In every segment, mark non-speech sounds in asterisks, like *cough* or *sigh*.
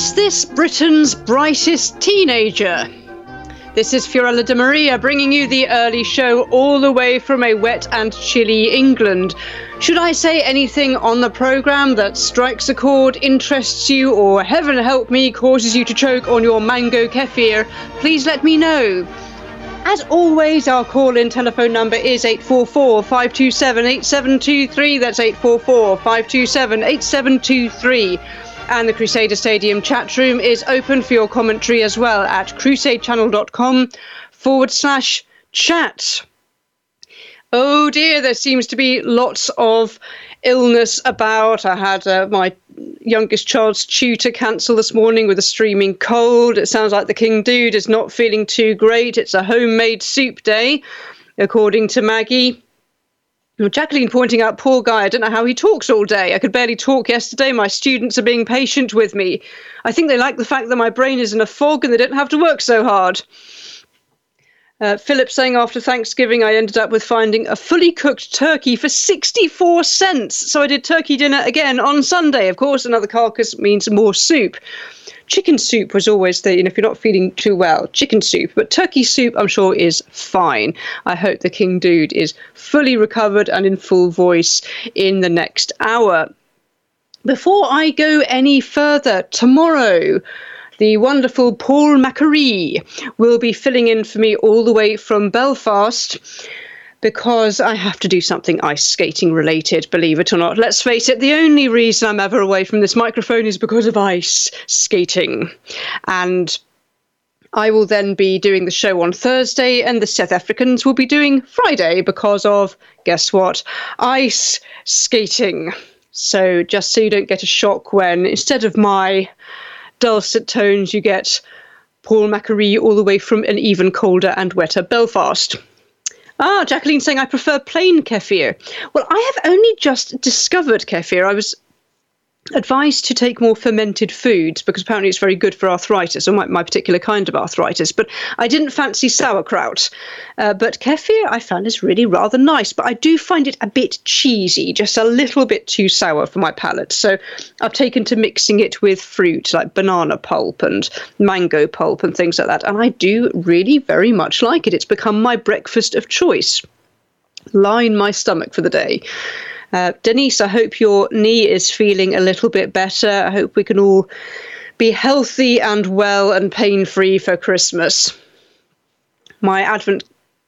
Is this Britain's brightest teenager? This is Fiorella de Maria bringing you the early show all the way from a wet and chilly England. Should I say anything on the programme that strikes a chord, interests you, or heaven help me, causes you to choke on your mango kefir, please let me know. As always, our call in telephone number is 844 527 8723. That's 844 527 8723 and the Crusader Stadium chat room is open for your commentary as well at crusadechannel.com forward slash chat. Oh dear, there seems to be lots of illness about. I had uh, my youngest child's tutor cancel this morning with a streaming cold. It sounds like the King Dude is not feeling too great. It's a homemade soup day, according to Maggie. Jacqueline pointing out, poor guy, I don't know how he talks all day. I could barely talk yesterday. My students are being patient with me. I think they like the fact that my brain is in a fog and they don't have to work so hard. Uh, Philip saying after Thanksgiving, I ended up with finding a fully cooked turkey for 64 cents. So I did turkey dinner again on Sunday. Of course, another carcass means more soup chicken soup was always the, you know, if you're not feeling too well, chicken soup. But turkey soup, I'm sure, is fine. I hope the King Dude is fully recovered and in full voice in the next hour. Before I go any further, tomorrow, the wonderful Paul Macquarie will be filling in for me all the way from Belfast because I have to do something ice skating related, believe it or not. Let's face it, the only reason I'm ever away from this microphone is because of ice skating. And I will then be doing the show on Thursday, and the South Africans will be doing Friday because of, guess what, ice skating. So, just so you don't get a shock when instead of my dulcet tones, you get Paul Macquarie all the way from an even colder and wetter Belfast. Ah, Jacqueline saying I prefer plain kefir. Well, I have only just discovered kefir. I was advised to take more fermented foods because apparently it's very good for arthritis or my, my particular kind of arthritis but i didn't fancy sauerkraut. Uh, but kefir i found is really rather nice but i do find it a bit cheesy just a little bit too sour for my palate. So i've taken to mixing it with fruit like banana pulp and mango pulp and things like that and i do really very much like it. It's become my breakfast of choice. Line my stomach for the day uh, Denise, I hope your knee is feeling a little bit better. I hope we can all be healthy and well and pain free for Christmas. My Advent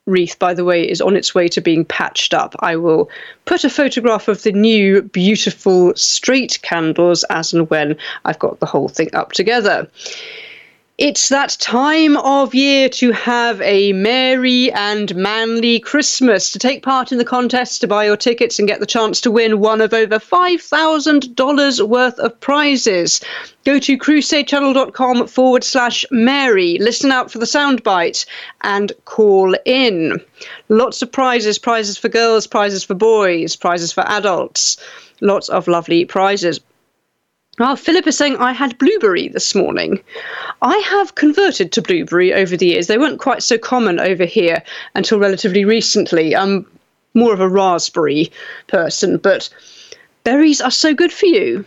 wreath, by the way, is on its way to being patched up. I will put a photograph of the new beautiful street candles as and when I've got the whole thing up together. It's that time of year to have a merry and manly Christmas. To take part in the contest, to buy your tickets and get the chance to win one of over $5,000 worth of prizes. Go to crusadechannel.com forward slash Mary. Listen out for the soundbite and call in. Lots of prizes prizes for girls, prizes for boys, prizes for adults. Lots of lovely prizes. Well, Philip is saying I had blueberry this morning. I have converted to blueberry over the years. They weren't quite so common over here until relatively recently. I'm more of a raspberry person, but berries are so good for you.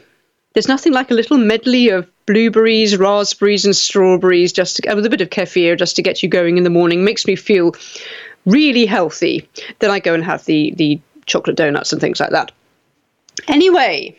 There's nothing like a little medley of blueberries, raspberries, and strawberries, just to, with a bit of kefir, just to get you going in the morning. Makes me feel really healthy. Then I go and have the the chocolate donuts and things like that. Anyway,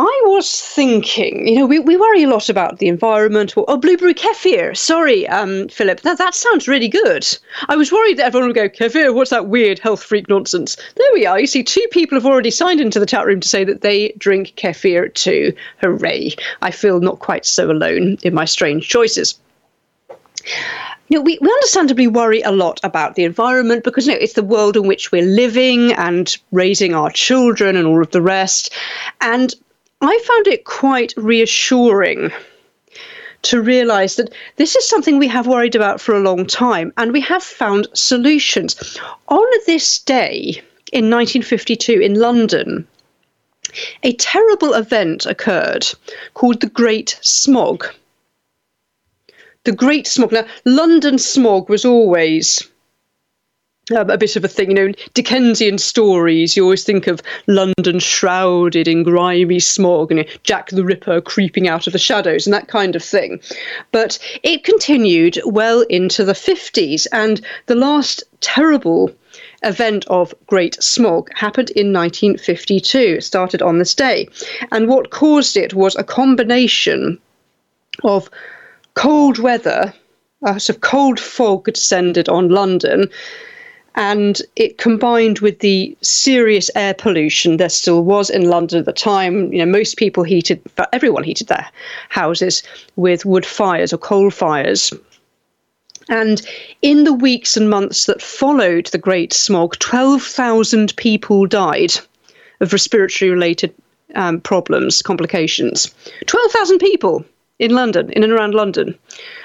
I was thinking, you know, we, we worry a lot about the environment. Or, oh, blueberry kefir. Sorry, um, Philip, that, that sounds really good. I was worried that everyone would go, kefir, what's that weird health freak nonsense? There we are. You see, two people have already signed into the chat room to say that they drink kefir too. Hooray. I feel not quite so alone in my strange choices. You know, we, we understandably worry a lot about the environment because you know, it's the world in which we're living and raising our children and all of the rest. And I found it quite reassuring to realize that this is something we have worried about for a long time and we have found solutions. On this day in 1952 in London, a terrible event occurred called the Great Smog. The Great Smog. Now, London smog was always um, a bit of a thing, you know, Dickensian stories. You always think of London shrouded in grimy smog, and you know, Jack the Ripper creeping out of the shadows, and that kind of thing. But it continued well into the 50s, and the last terrible event of Great Smog happened in 1952. It started on this day, and what caused it was a combination of cold weather. A sort of cold fog descended on London, and it combined with the serious air pollution there still was in London at the time. You know, most people heated, everyone heated their houses with wood fires or coal fires. And in the weeks and months that followed the Great Smog, 12,000 people died of respiratory related um, problems, complications. 12,000 people in London, in and around London,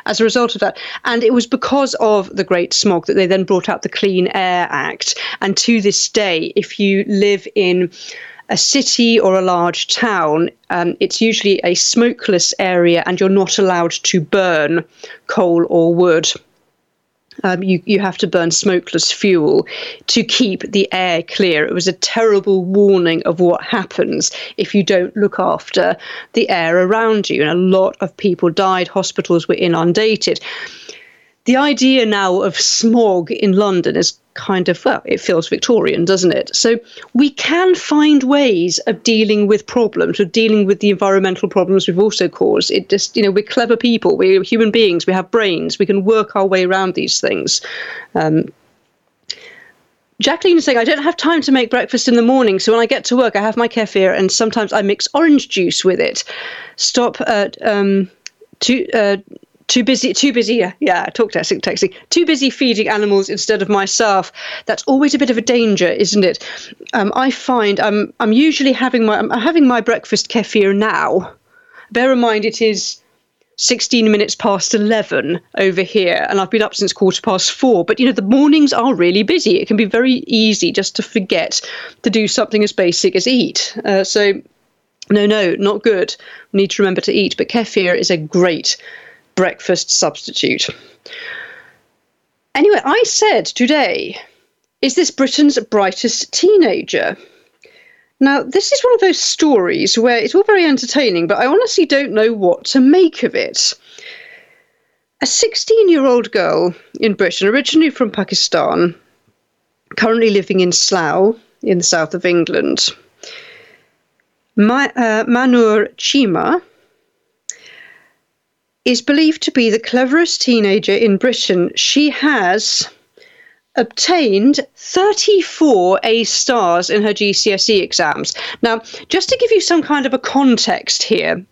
as a result of that. And it was because of the Great Smog that they then brought out the Clean Air Act. And to this day, if you live in a city or a large town, um, it's usually a smokeless area and you're not allowed to burn coal or wood um, you, you have to burn smokeless fuel to keep the air clear. It was a terrible warning of what happens if you don't look after the air around you. And a lot of people died, hospitals were inundated the idea now of smog in London is kind of, well, it feels Victorian, doesn't it? So we can find ways of dealing with problems, of dealing with the environmental problems we've also caused. It just, you know, we're clever people, we're human beings, we have brains, we can work our way around these things. Um, Jacqueline is saying, I don't have time to make breakfast in the morning, so when I get to work, I have my kefir and sometimes I mix orange juice with it. Stop at um, to, uh, too busy too busy yeah, yeah talk texting texting too busy feeding animals instead of myself. That's always a bit of a danger isn't it? Um, i find i'm i'm usually having my i'm having my breakfast kefir now. Bear in mind it is 16 minutes past 11 over here and i've been up since quarter past four. But you know the mornings are really busy. It can be very easy just to forget to do something as basic as eat. Uh, so no no not good. We need to remember to eat. But kefir is a great breakfast substitute. Anyway, I said today, is this Britain's brightest teenager? Now, this is one of those stories where it's all very entertaining, but I honestly don't know what to make of it. A 16 year old girl in Britain, originally from Pakistan, currently living in Slough in the south of England, Ma- uh, Mahnoor Cheema, is believed to be the cleverest teenager in Britain. She has obtained 34 A stars in her GCSE exams. Now, just to give you some kind of a context here,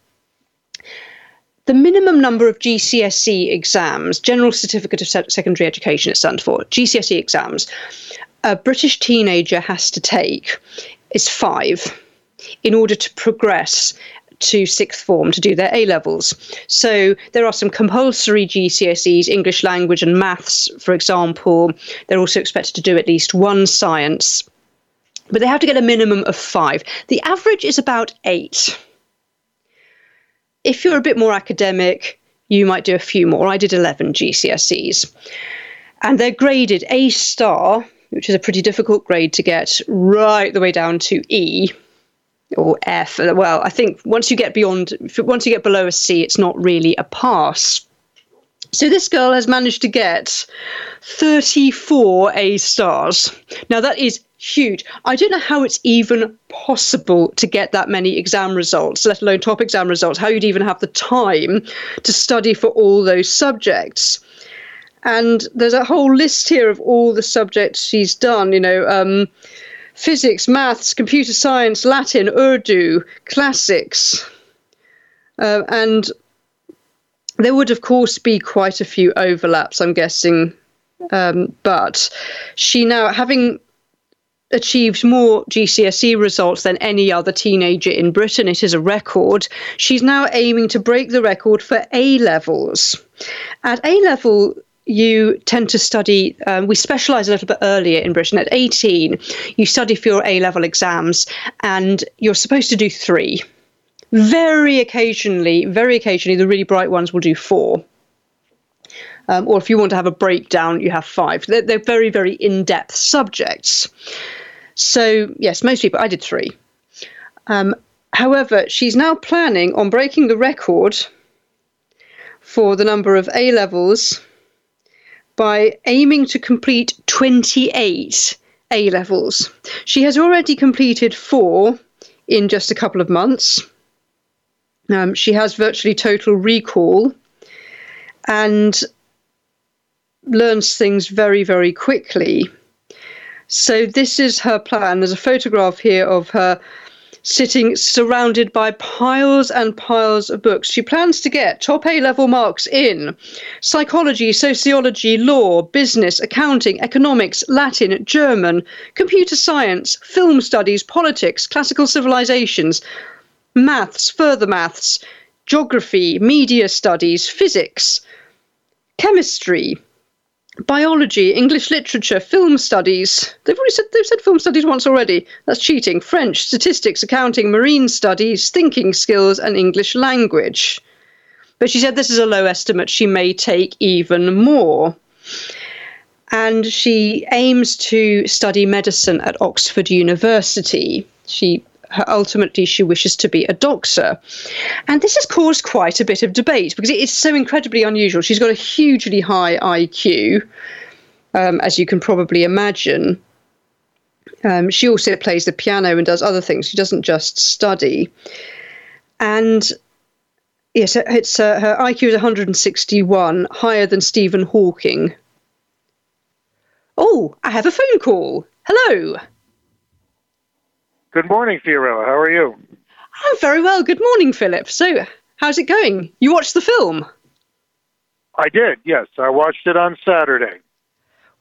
the minimum number of GCSE exams, General Certificate of Secondary Education, it stands for, GCSE exams, a British teenager has to take is five in order to progress to sixth form to do their A levels. So there are some compulsory GCSEs, English language and maths, for example. They're also expected to do at least one science, but they have to get a minimum of five. The average is about eight. If you're a bit more academic, you might do a few more. I did 11 GCSEs. And they're graded A star, which is a pretty difficult grade to get, right the way down to E, or F. Well, I think once you get beyond, once you get below a C, it's not really a pass. So this girl has managed to get 34 A stars. Now that is huge. I don't know how it's even possible to get that many exam results, let alone top exam results, how you'd even have the time to study for all those subjects. And there's a whole list here of all the subjects she's done, you know, um, physics, maths, computer science, Latin, Urdu, classics. Uh, and there would, of course, be quite a few overlaps, I'm guessing. Um, but she now, having achieved more GCSE results than any other teenager in Britain, it is a record. She's now aiming to break the record for A levels. At A level, you tend to study, um, we specialise a little bit earlier in Britain. At 18, you study for your A level exams and you're supposed to do three. Very occasionally, very occasionally, the really bright ones will do four. Um, or if you want to have a breakdown, you have five. They're, they're very, very in depth subjects. So, yes, most people, I did three. Um, however, she's now planning on breaking the record for the number of A levels by aiming to complete 28 A levels. She has already completed four in just a couple of months. Um, she has virtually total recall and learns things very, very quickly. So, this is her plan. There's a photograph here of her sitting surrounded by piles and piles of books. She plans to get top A level marks in psychology, sociology, law, business, accounting, economics, Latin, German, computer science, film studies, politics, classical civilizations, maths, further maths, geography, media studies, physics, chemistry, biology, English literature, film studies. They've already said they've said film studies once already. That's cheating. French, statistics, accounting, marine studies, thinking skills, and English language. But she said this is a low estimate. She may take even more. And she aims to study medicine at Oxford University. She ultimately she wishes to be a doctor. And this has caused quite a bit of debate because it is so incredibly unusual. She's got a hugely high IQ, um, as you can probably imagine. Um, she also plays the piano and does other things. She doesn't just study. And yes, it's uh, her IQ is 161, higher than Stephen Hawking. Oh, I have a phone call. Hello. Good morning, Fiorella. How are you? I'm very well. Good morning, Philip. So, how's it going? You watched the film? I did. Yes, I watched it on Saturday.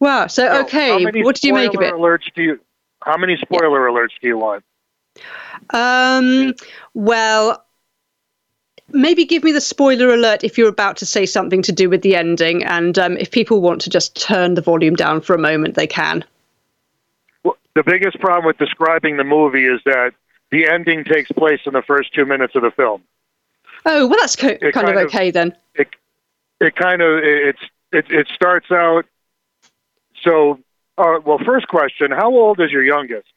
Wow. So, so okay, what did you make of it? Alerts do you? How many spoiler yeah. alerts do you want? Um. Well, maybe give me the spoiler alert if you're about to say something to do with the ending, and um, if people want to just turn the volume down for a moment, they can the biggest problem with describing the movie is that the ending takes place in the first two minutes of the film. Oh well, that's co- kind, kind, of okay then. It it kind of it's it it starts out. So, uh, well, first question: How old is your youngest?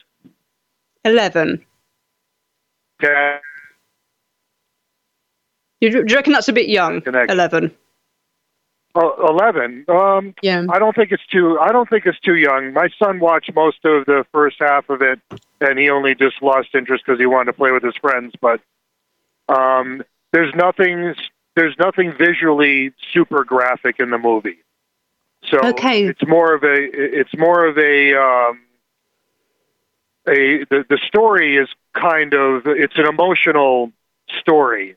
Eleven. Okay. Do you reckon that's a bit young? Eleven. Uh, Eleven. Um, yeah. I don't think it's too. I don't think it's too young. My son watched most of the first half of it, and he only just lost interest because he wanted to play with his friends. But um, there's nothing. There's nothing visually super graphic in the movie. So okay. it's more of a. It's more of a. Um, a the the story is kind of it's an emotional story.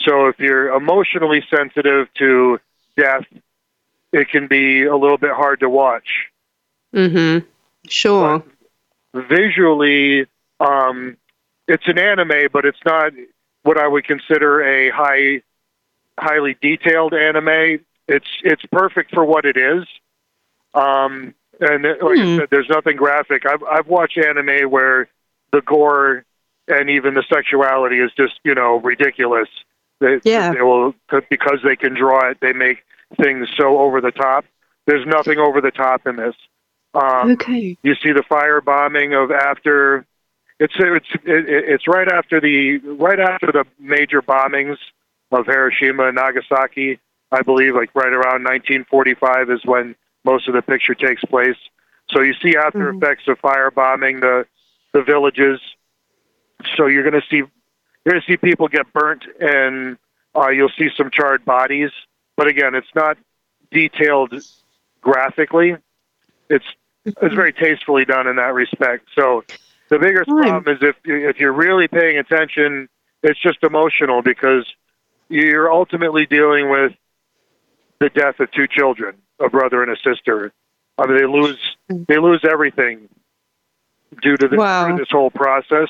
So if you're emotionally sensitive to death, it can be a little bit hard to watch. Mm-hmm. Sure. But visually, um, it's an anime, but it's not what I would consider a high, highly detailed anime. It's it's perfect for what it is. Um, and like hmm. I said, there's nothing graphic. I've I've watched anime where the gore and even the sexuality is just you know ridiculous. They, yeah. they will because they can draw it. They make things so over the top. There's nothing over the top in this. Um, okay. You see the fire bombing of after. It's it's it's right after the right after the major bombings of Hiroshima and Nagasaki. I believe like right around 1945 is when most of the picture takes place. So you see after mm-hmm. effects of fire bombing the the villages. So you're going to see you're going to see people get burnt, and uh, you'll see some charred bodies. But again, it's not detailed graphically. It's it's very *laughs* tastefully done in that respect. So the biggest problem is if if you're really paying attention, it's just emotional because you're ultimately dealing with the death of two children, a brother and a sister. I mean, they lose they lose everything due to this, wow. this whole process.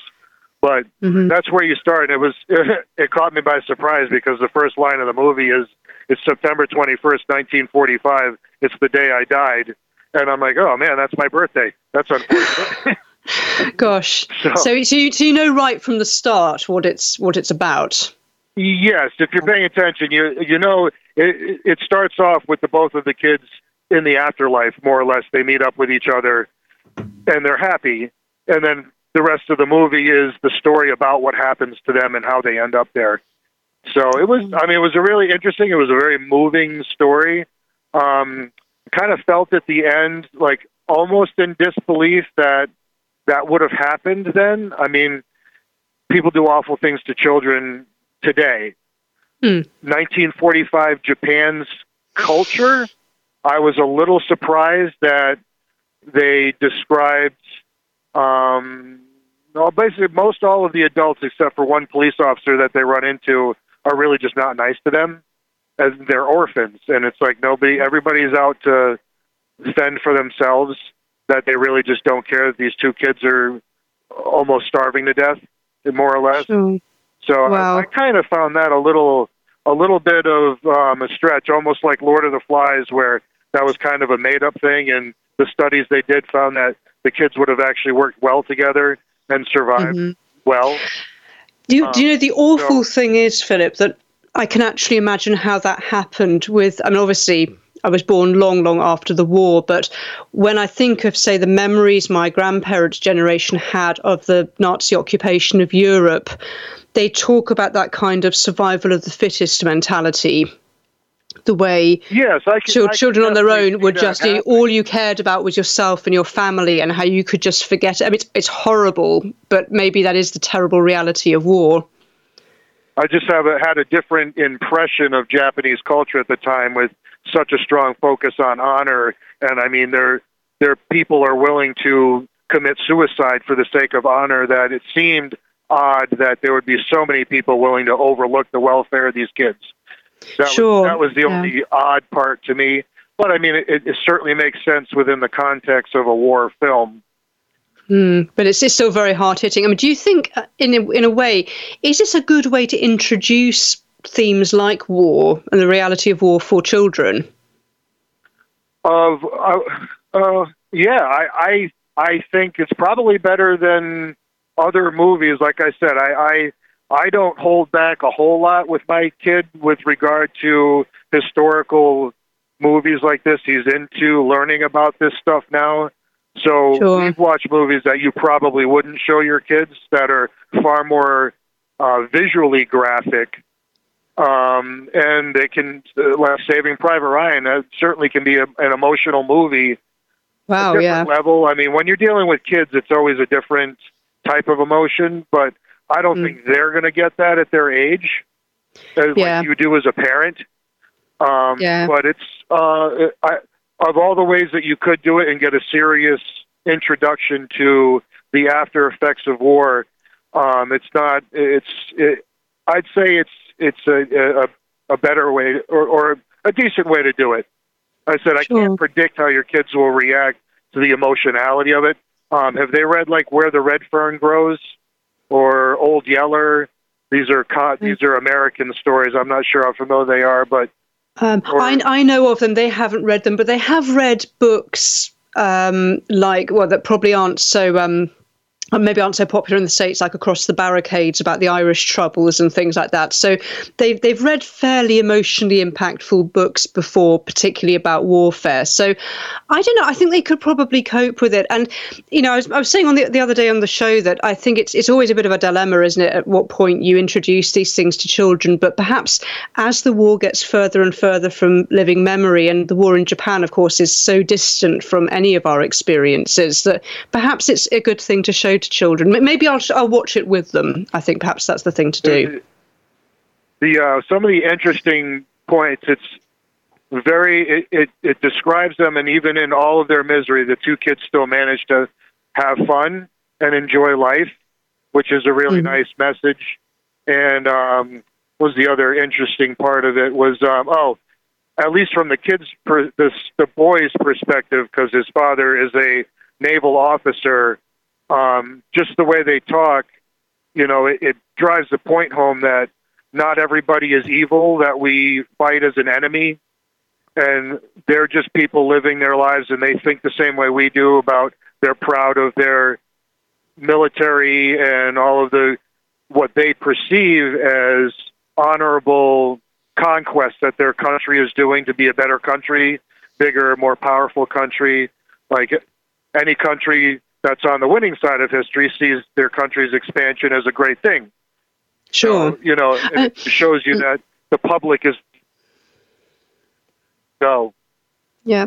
But mm-hmm. that's where you start. It was *laughs* it caught me by surprise because the first line of the movie is it's September 21st, 1945. It's the day I died. And I'm like, oh man, that's my birthday. That's unfortunate. *laughs* *laughs* Gosh. So, so, so, you, so you know right from the start what it's what it's about. Yes, if you're paying attention, you you know it, it starts off with the both of the kids in the afterlife, more or less. They meet up with each other, and they're happy, and then the rest of the movie is the story about what happens to them and how they end up there. So it was, I mean, it was a really interesting. It was a very moving story. Um, kind of felt at the end like almost in disbelief that that would have happened then. I mean, people do awful things to children today. Hmm. 1945 Japan's culture, I was a little surprised that they described um, well, basically most all of the adults except for one police officer that they run into are really just not nice to them as they're orphans and it's like nobody everybody's out to fend for themselves that they really just don't care that these two kids are almost starving to death more or less Sure. so Wow. I, I kind of found that a little a little bit of um, a stretch almost like lord of the flies where that was kind of a made up thing and the studies they did found that the kids would have actually worked well together and survived Mhm. well Do you, do you Um, know the awful so- thing is, Philip, that I can actually imagine how that happened with. I mean, obviously, I was born long, long after the war, but when I think of, say, the memories my grandparents' generation had of the Nazi occupation of Europe, they talk about that kind of survival of the fittest mentality. The way yes I can, chil- I children on their own that just happening. all you cared about was yourself and your family and how you could just forget it. I mean, it's, it's horrible, but maybe that is the terrible reality of war. I just have a, had a different impression of Japanese culture at the time with such a strong focus on honor, and I mean, their their people are willing to commit suicide for the sake of honor. That it seemed odd that there would be so many people willing to overlook the welfare of these kids. That Sure, was, that was the yeah. only odd part to me. But I mean, it, it certainly makes sense within the context of a war film. Hmm, but it's, it's still very hard hitting. I mean, do you think, uh, in a, in a way, is this a good way to introduce themes like war and the reality of war for children? of uh, uh, yeah I, I i think it's probably better than other movies like i said i i i don't hold back a whole lot with my kid with regard to historical movies like this he's into learning about this stuff now so Sure. we've watched movies that you probably wouldn't show your kids that are far more uh, visually graphic um, and they can uh, like Saving Private Ryan. That certainly can be a, an emotional movie. Wow, a yeah. level. I mean, when you're dealing with kids, it's always a different type of emotion. But I don't Mm. think they're going to get that at their age, as Yeah. like you do as a parent. Um, Yeah. But it's uh, I, of all the ways that you could do it and get a serious introduction to the after effects of war. Um, it's not. It's. It, I'd say it's it's a, a a better way or, or a decent way to do it. I said I Sure. can't predict how your kids will react to the emotionality of it. Um, have they read like Where the Red Fern Grows or Old Yeller? These are co- these are American stories. I'm not sure how familiar they are, but Um, Or- I, I know of them. They haven't read them, but they have read books um, like well that probably aren't so um, uh, maybe aren't so popular in the states, like Across the Barricades about the Irish Troubles and things like that. So they've they've read fairly emotionally impactful books before, particularly about warfare. So I don't know. I think they could probably cope with it. And you know, I was, I was saying on the the other day on the show that I think it's it's always a bit of a dilemma, isn't it? At what point you introduce these things to children, but perhaps as the war gets further and further from living memory, and the war in Japan, of course, is so distant from any of our experiences that perhaps it's a good thing to show to children. Maybe I'll I'll watch it with them. I think perhaps that's the thing to do. the uh, some of the interesting points. It's very it, it it describes them, and even in all of their misery, the two kids still manage to have fun and enjoy life, which is a really Mhm. nice message. And um, was the other interesting part of it was um, oh, at least from the kids, per, this the boy's perspective, because his father is a naval officer. Um, just the way they talk, you know, it, it drives the point home that not everybody is evil, that we fight as an enemy, and they're just people living their lives, and they think the same way we do about they're proud of their military and all of the what they perceive as honorable conquest that their country is doing to be a better country, bigger, more powerful country. Like any country that's on the winning side of history sees their country's expansion as a great thing. Sure. So, you know, it shows you that the public is go. Yeah.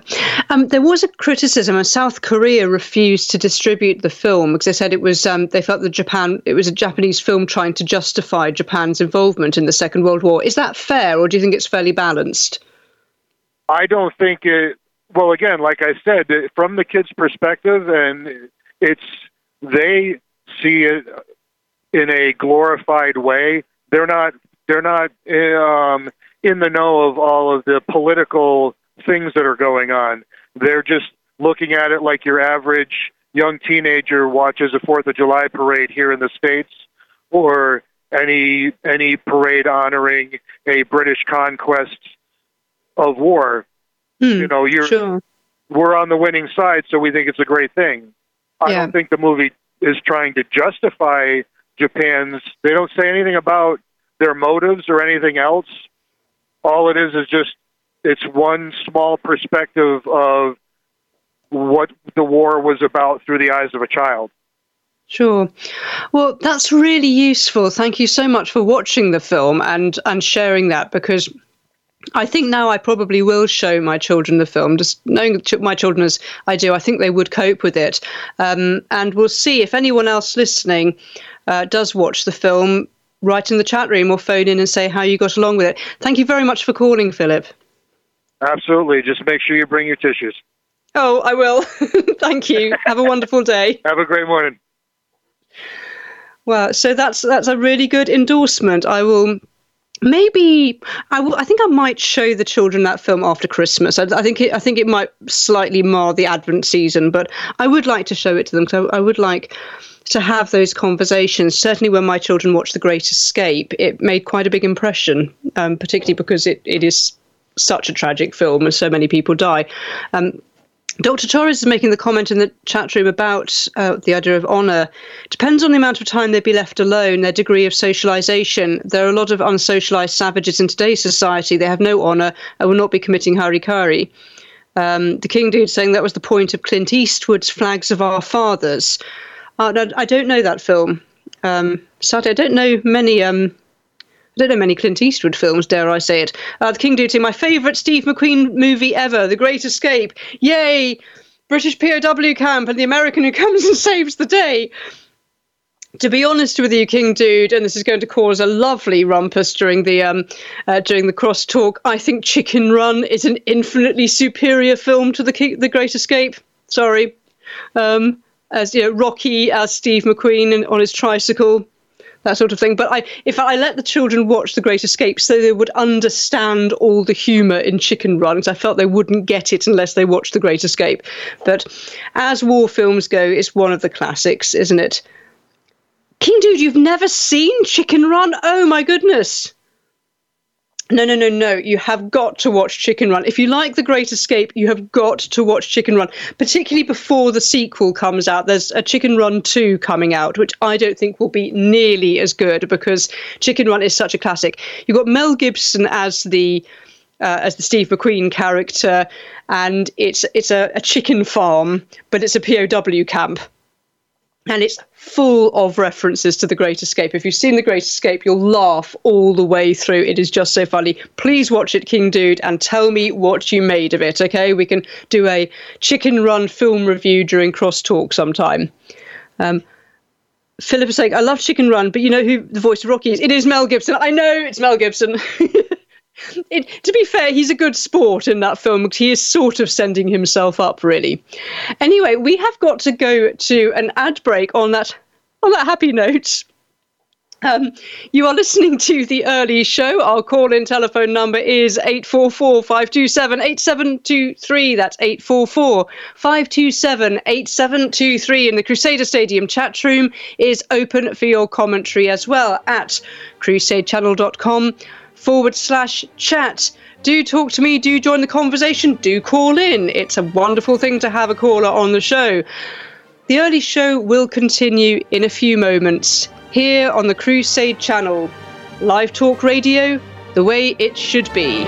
Um, there was a criticism, and South Korea refused to distribute the film because they said it was, um, they felt that Japan, it was a Japanese film trying to justify Japan's involvement in the Second World War. Is that fair, or do you think it's fairly balanced? I don't think it, well, again, like I said, from the kids' perspective, and it's, they see it in a glorified way. They're not, they're not um, in the know of all of the political things that are going on. They're just looking at it like your average young teenager watches a Fourth of July parade here in the states, or any any parade honoring a British conquest of war. Hmm, you know, you're sure. we're on the winning side, so we think it's a great thing. I Yeah. don't think the movie is trying to justify Japan's. They don't say anything about their motives or anything else. All it is is just it's one small perspective of what the war was about through the eyes of a child. Sure. Well, that's really useful. Thank you so much for watching the film and and sharing that because I think now I probably will show my children the film. Just knowing my children as I do, I think they would cope with it. Um, and we'll see if anyone else listening uh, does watch the film. Write in the chat room or phone in and say how you got along with it. Thank you very much for calling, Philip. Absolutely. Just make sure you bring your tissues. Oh, I will. *laughs* Thank you. Have a wonderful day. *laughs* Have a great morning. Well, so that's that's a really good endorsement. I will maybe I think I might show the children that film after Christmas. I, I think it, I think it might slightly mar the Advent season, but I would like to show it to them because I, I would like to have those conversations. Certainly, when my children watched The Great Escape, it made quite a big impression, um, particularly because it, it is such a tragic film and so many people die. Um, Dr. Torres is making the comment in the chat room about uh, the idea of honour. Depends on the amount of time they'd be left alone, their degree of socialisation. There are a lot of unsocialised savages in today's society. They have no honour and will not be committing harikari. Um, the King Dude saying that was the point of Clint Eastwood's Flags of Our Fathers. Uh, I don't know that film. Um, sadly, I don't know many. Um, Don't know many Clint Eastwood films, dare I say it. Uh, the King Dude my favourite Steve McQueen movie ever, The Great Escape. Yay! British POW camp and the American who comes and saves the day. To be honest with you, King Dude, and this is going to cause a lovely rumpus during the um, uh, during the crosstalk. I think Chicken Run is an infinitely superior film to the King, the Great Escape. Sorry, um, as you know, Rocky as Steve McQueen and on his tricycle that sort of thing. But I, if I let the children watch The Great Escape, so they would understand all the humour in Chicken Run, because I felt they wouldn't get it unless they watched The Great Escape. But as war films go, it's one of the classics, isn't it? King Dude, you've never seen Chicken Run? Oh my goodness! No, no, no, no. You have got to watch Chicken Run. If you like The Great Escape, you have got to watch Chicken Run, particularly before the sequel comes out. There's a Chicken Run 2 coming out, which I don't think will be nearly as good because Chicken Run is such a classic. You've got Mel Gibson as the uh, as the Steve McQueen character, and it's it's a, a chicken farm, but it's a POW camp and it's full of references to The Great Escape. If you've seen The Great Escape, you'll laugh all the way through. It is just so funny. Please watch it, King Dude, and tell me what you made of it, okay? We can do a Chicken Run film review during Crosstalk sometime. Um, Philip is saying, I love Chicken Run, but you know who the voice of Rocky is? It is Mel Gibson. I know it's Mel Gibson. *laughs* It, to be fair, he's a good sport in that film because he is sort of sending himself up, really. Anyway, we have got to go to an ad break on that on that happy note. Um, you are listening to the early show. Our call in telephone number is 844 527 8723. That's 844 527 8723. And the Crusader Stadium chat room is open for your commentary as well at crusadechannel.com forward slash chat. Do talk to me, do join the conversation, do call in. It's a wonderful thing to have a caller on the show. The early show will continue in a few moments here on the Crusade channel. Live talk radio, the way it should be.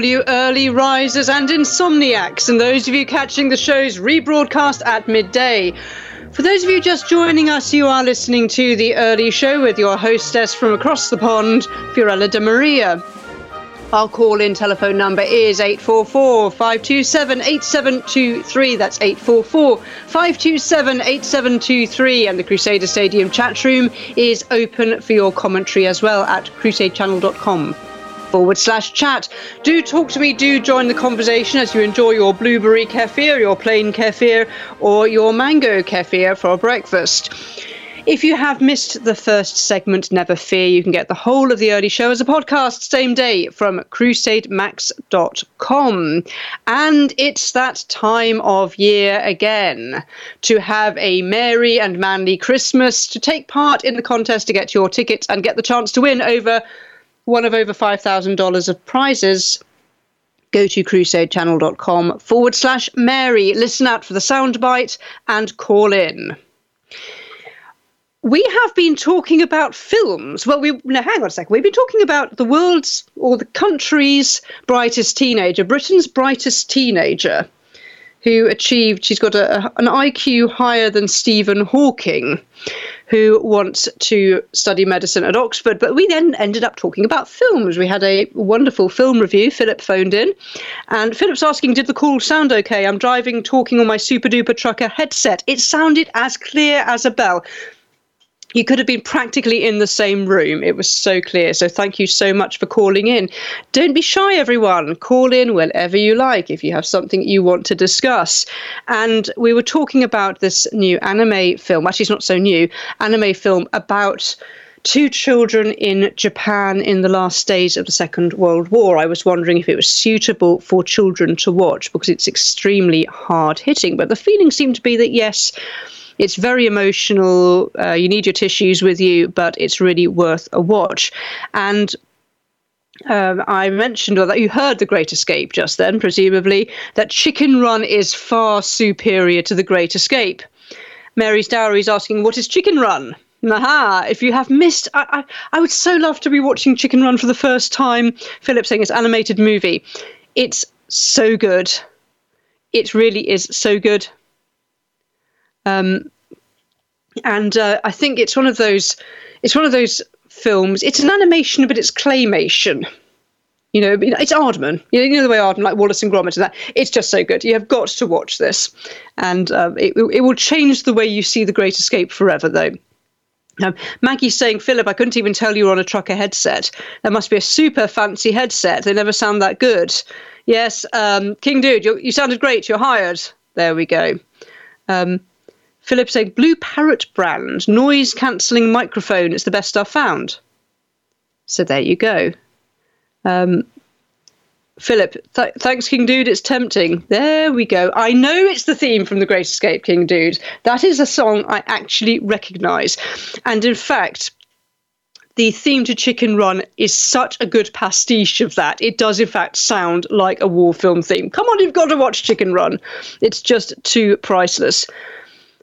All you early risers and insomniacs, and those of you catching the show's rebroadcast at midday. For those of you just joining us, you are listening to The Early Show with your hostess from across the pond, Fiorella de Maria. Our call in telephone number is 844 527 8723. That's 844 527 8723. And the Crusader Stadium chat room is open for your commentary as well at crusadechannel.com forward slash chat. Do talk to me, do join the conversation as you enjoy your blueberry kefir, your plain kefir, or your mango kefir for breakfast. If you have missed the first segment, never fear, you can get the whole of the early show as a podcast same day from crusademax.com. And it's that time of year again to have a merry and manly Christmas, to take part in the contest to get your tickets and get the chance to win over one of over $5,000 of prizes, go to crusadechannel.com forward slash Mary. Listen out for the soundbite and call in. We have been talking about films. Well, we no, hang on a second. We've been talking about the world's or the country's brightest teenager, Britain's brightest teenager, who achieved. She's got a, an IQ higher than Stephen Hawking, who wants to study medicine at Oxford. But we then ended up talking about films. We had a wonderful film review. Philip phoned in, and Philip's asking, Did the call sound okay? I'm driving, talking on my super duper trucker headset. It sounded as clear as a bell you could have been practically in the same room. It was so clear. So thank you so much for calling in. Don't be shy, everyone. Call in whenever you like if you have something you want to discuss. And we were talking about this new anime film. Actually, it's not so new. Anime film about two children in Japan in the last days of the Second World War. I was wondering if it was suitable for children to watch because it's extremely hard hitting. But the feeling seemed to be that yes it's very emotional. Uh, you need your tissues with you, but it's really worth a watch. And um, I mentioned, or that you heard The Great Escape just then, presumably, that Chicken Run is far superior to The Great Escape. Mary's Dowry is asking, What is Chicken Run? Aha, if you have missed, I, I, I would so love to be watching Chicken Run for the first time. Philip saying it's animated movie. It's so good. It really is so good. Um, and uh, I think it's one of those. It's one of those films. It's an animation, but it's claymation. You know, it's Aardman. You know, you know the way Aardman, like Wallace and Gromit, and that. It's just so good. You have got to watch this, and um, it it will change the way you see The Great Escape forever, though. Um, Maggie's saying, Philip, I couldn't even tell you were on a trucker headset. There must be a super fancy headset. They never sound that good. Yes, um, King Dude, you sounded great. You're hired. There we go. Um, Philip saying BlueParrott brand noise cancelling microphone. It's the best I've found. So there you go. Um, Philip, th- thanks, King Dude. It's tempting. There we go. I know it's the theme from The Great Escape, King Dude. That is a song I actually recognise. And in fact, the theme to Chicken Run is such a good pastiche of that. It does, in fact, sound like a war film theme. Come on, you've got to watch Chicken Run. It's just too priceless.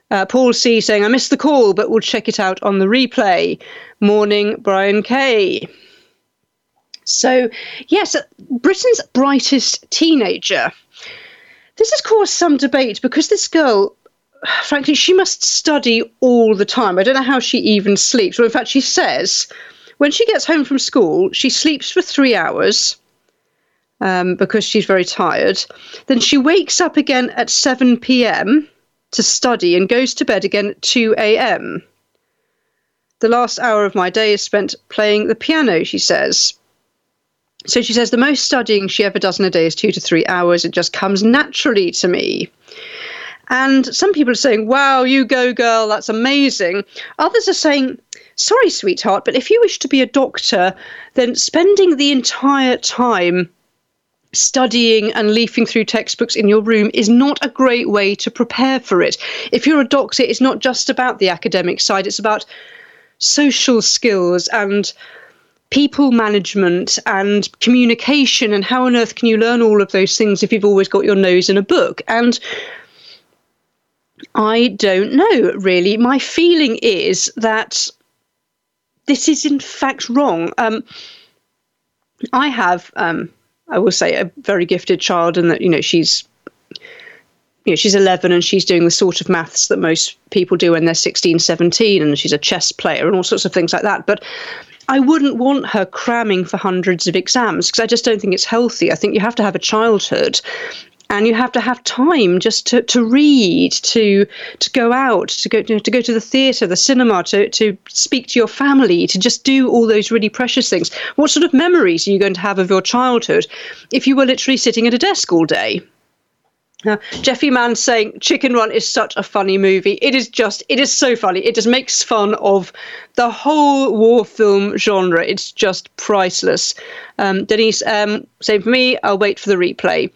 Uh, Paul C saying, I missed the call, but we'll check it out on the replay. Morning, Brian K. So, yes, Britain's brightest teenager. This has caused some debate because this girl *sighs* frankly, she must study all the time. I don't know how she even sleeps. Well, in fact, she says when she gets home from school, she sleeps for three hours um, because she's very tired. Then she wakes up again at 7 p.m. to study and goes to bed again at 2 a.m. The last hour of my day is spent playing the piano, she says. So she says the most studying she ever does in a day is two to three hours. It just comes naturally to me. And some people are saying, wow, you go, girl, that's amazing. Others are saying, sorry, sweetheart, but if you wish to be a doctor, then spending the entire time studying and leafing through textbooks in your room is not a great way to prepare for it. If you're a doctor, it's not just about the academic side, it's about social skills and people management and communication and how on earth can you learn all of those things if you've always got your nose in a book? And I don't know really. My feeling is that this is in fact wrong. Um, I have um, I will say a very gifted child and that you know she's you know, she's 11 and she's doing the sort of maths that most people do when they're 16, 17, and she's a chess player and all sorts of things like that. But I wouldn't want her cramming for hundreds of exams because I just don't think it's healthy. I think you have to have a childhood and you have to have time just to, to read, to to go out, to go to, to go to the theatre, the cinema, to, to speak to your family, to just do all those really precious things. What sort of memories are you going to have of your childhood if you were literally sitting at a desk all day? Uh, Jeffy Mann saying Chicken Run is such a funny movie. It is just, it is so funny. It just makes fun of the whole war film genre. It's just priceless. Um, Denise, um, same for me. I'll wait for the replay.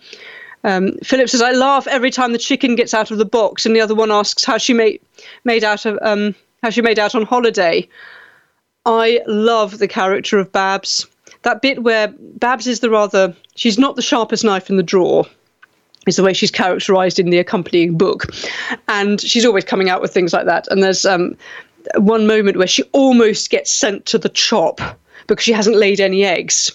Um, Philip says, I laugh every time the chicken gets out of the box, and the other one asks how she made made out of um, how she made out on holiday. I love the character of Babs. That bit where Babs is the rather she's not the sharpest knife in the drawer is the way she's characterized in the accompanying book. And she's always coming out with things like that. And there's um, one moment where she almost gets sent to the chop because she hasn't laid any eggs.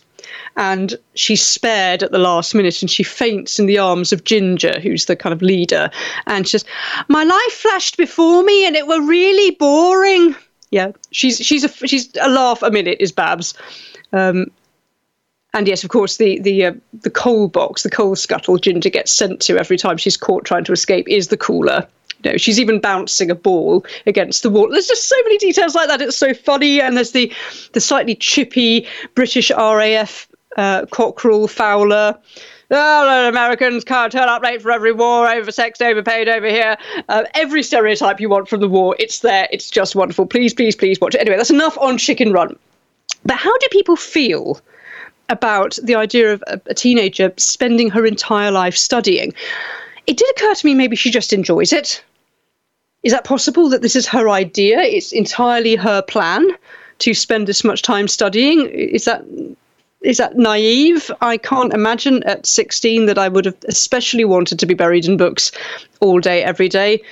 And she's spared at the last minute and she faints in the arms of Ginger, who's the kind of leader. And she says, My life flashed before me and it were really boring. Yeah, she's she's a she's a laugh a minute is Babs. Um, and yes, of course, the the uh, the coal box, the coal scuttle Ginger gets sent to every time she's caught trying to escape is the cooler. You know, she's even bouncing a ball against the wall. There's just so many details like that. It's so funny, and there's the the slightly chippy British RAF uh, cockerel Fowler. Oh, Americans can't turn up late for every war, oversexed, overpaid over here. Uh, every stereotype you want from the war, it's there. It's just wonderful. Please, please, please watch it. Anyway, that's enough on Chicken Run. But how do people feel about the idea of a, a teenager spending her entire life studying. It did occur to me maybe she just enjoys it. Is that possible that this is her idea? It's entirely her plan to spend this much time studying? Is that is that naive? I can't imagine at 16 that I would have especially wanted to be buried in books all day, every day.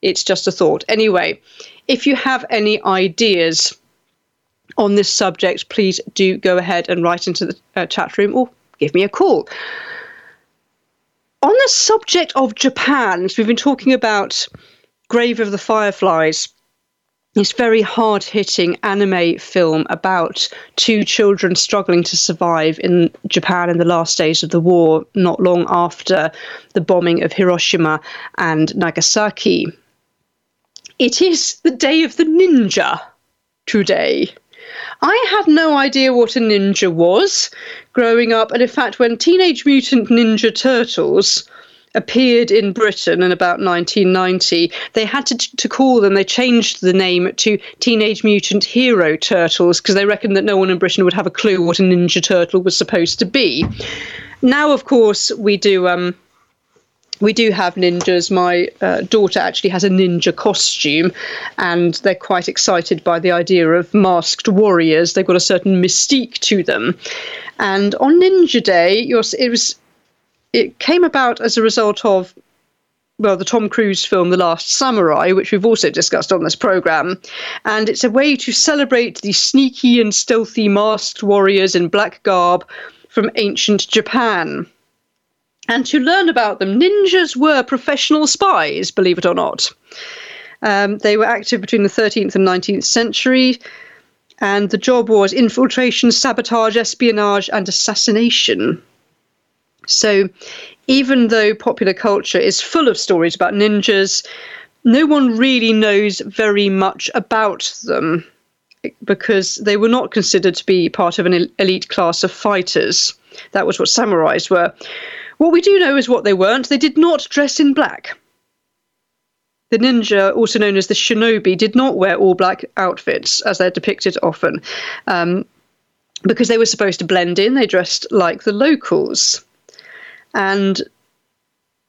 It's just a thought. Anyway, if you have any ideas on this subject, please do go ahead and write into the uh, chat room or give me a call. On the subject of Japan, so we've been talking about Grave of the Fireflies, this very hard hitting anime film about two children struggling to survive in Japan in the last days of the war, not long after the bombing of Hiroshima and Nagasaki. It is the day of the ninja today. I had no idea what a ninja was growing up, and in fact, when Teenage Mutant Ninja Turtles appeared in Britain in about 1990, they had to, to call them, they changed the name to Teenage Mutant Hero Turtles because they reckoned that no one in Britain would have a clue what a Ninja Turtle was supposed to be. Now, of course, we do. Um, we do have ninjas. My uh, daughter actually has a ninja costume, and they're quite excited by the idea of masked warriors. They've got a certain mystique to them. And on Ninja Day, it was it came about as a result of well, the Tom Cruise film The Last Samurai, which we've also discussed on this program. And it's a way to celebrate the sneaky and stealthy masked warriors in black garb from ancient Japan. And to learn about them, ninjas were professional spies, believe it or not. Um, they were active between the 13th and 19th century, and the job was infiltration, sabotage, espionage, and assassination. So, even though popular culture is full of stories about ninjas, no one really knows very much about them because they were not considered to be part of an elite class of fighters. That was what samurais were. What we do know is what they weren't. They did not dress in black. The ninja, also known as the shinobi, did not wear all black outfits as they're depicted often. Um, because they were supposed to blend in, they dressed like the locals. And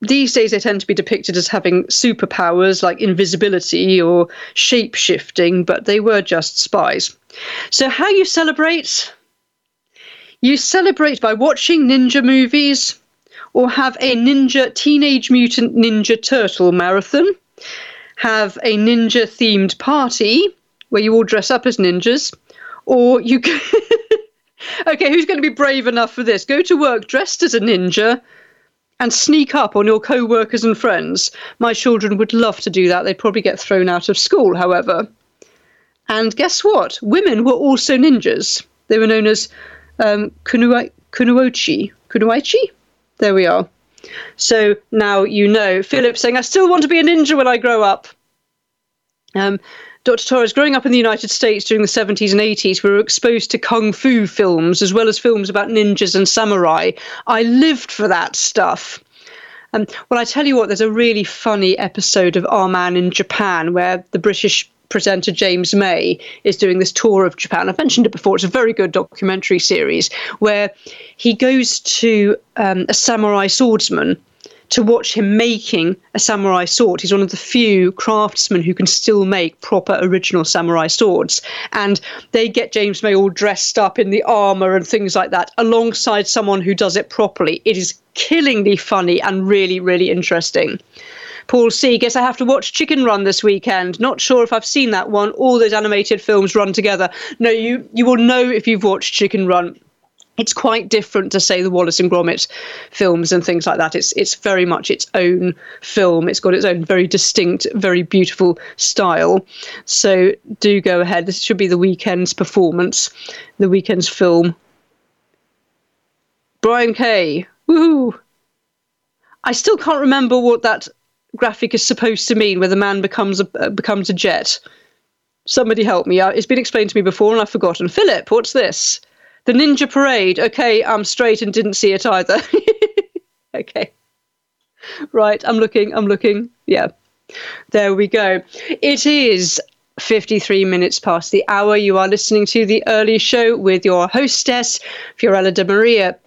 these days they tend to be depicted as having superpowers like invisibility or shape shifting, but they were just spies. So, how you celebrate? You celebrate by watching ninja movies or have a ninja Teenage Mutant Ninja Turtle marathon, have a ninja themed party where you all dress up as ninjas, or you. *laughs* okay, who's going to be brave enough for this? Go to work dressed as a ninja and sneak up on your co workers and friends. My children would love to do that. They'd probably get thrown out of school, however. And guess what? Women were also ninjas. They were known as um, kunuochi. Kunoichi? There we are. So now you know. Philip saying, I still want to be a ninja when I grow up. Um, Dr. Torres, growing up in the United States during the 70s and 80s, we were exposed to kung fu films as well as films about ninjas and samurai. I lived for that stuff. Um, well, I tell you what, there's a really funny episode of Our Man in Japan where the British presenter James May is doing this tour of Japan. I've mentioned it before. It's a very good documentary series where he goes to um, a samurai swordsman to watch him making a samurai sword. He's one of the few craftsmen who can still make proper original samurai swords. And they get James May all dressed up in the armor and things like that alongside someone who does it properly. It is killingly funny and really, really interesting. Paul C. Guess I have to watch Chicken Run this weekend. Not sure if I've seen that one. All those animated films run together. No, you you will know if you've watched Chicken Run it's quite different to say the Wallace and Gromit films and things like that. It's it's very much its own film. It's got its own very distinct, very beautiful style. So do go ahead. This should be the weekend's performance, the weekend's film. Brian Kay, woohoo! I still can't remember what that graphic is supposed to mean, where the man becomes a uh, becomes a jet. Somebody help me. It's been explained to me before and I've forgotten. Philip, what's this? The Ninja Parade. Okay, I'm straight and didn't see it either. *laughs* okay. Right, I'm looking, I'm looking. Yeah. There we go. It is 53 minutes past the hour. You are listening to the early show with your hostess, Fiorella De Maria.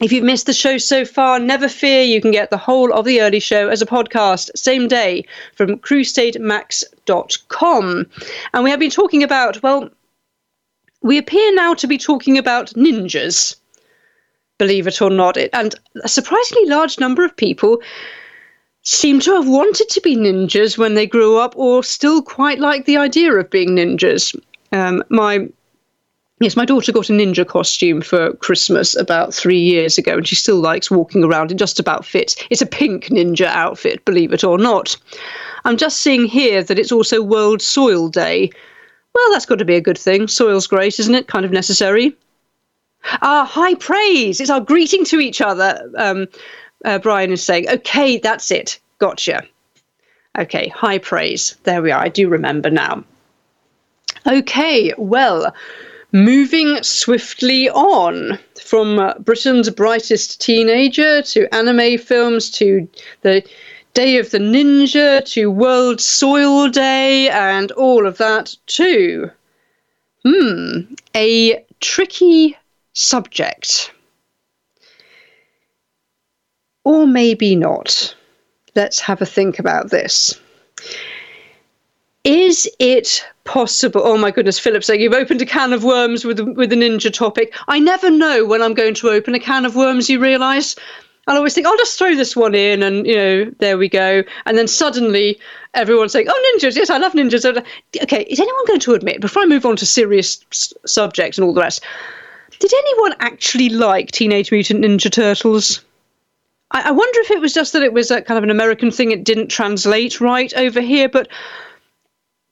If you've missed the show so far, never fear, you can get the whole of the early show as a podcast, same day, from crusademax.com. And we have been talking about, well, we appear now to be talking about ninjas, believe it or not. And a surprisingly large number of people seem to have wanted to be ninjas when they grew up or still quite like the idea of being ninjas. Um, my Yes, my daughter got a ninja costume for Christmas about three years ago, and she still likes walking around. It just about fits. It's a pink ninja outfit, believe it or not. I'm just seeing here that it's also World Soil Day, well, that's got to be a good thing. Soil's great, isn't it? Kind of necessary. Ah, high praise. It's our greeting to each other. Um, uh, Brian is saying, okay, that's it. Gotcha. Okay, high praise. There we are. I do remember now. Okay, well, moving swiftly on from Britain's brightest teenager to anime films to the Day of the Ninja to World Soil Day and all of that too. Hmm, a tricky subject. Or maybe not. Let's have a think about this. Is it possible? Oh my goodness, Philip saying you've opened a can of worms with with the ninja topic. I never know when I'm going to open a can of worms. You realise I'll always think, I'll just throw this one in, and you know, there we go. And then suddenly, everyone's saying, "Oh, ninjas! Yes, I love ninjas." Okay, is anyone going to admit before I move on to serious subjects and all the rest? Did anyone actually like Teenage Mutant Ninja Turtles? I, I wonder if it was just that it was a kind of an American thing. It didn't translate right over here, but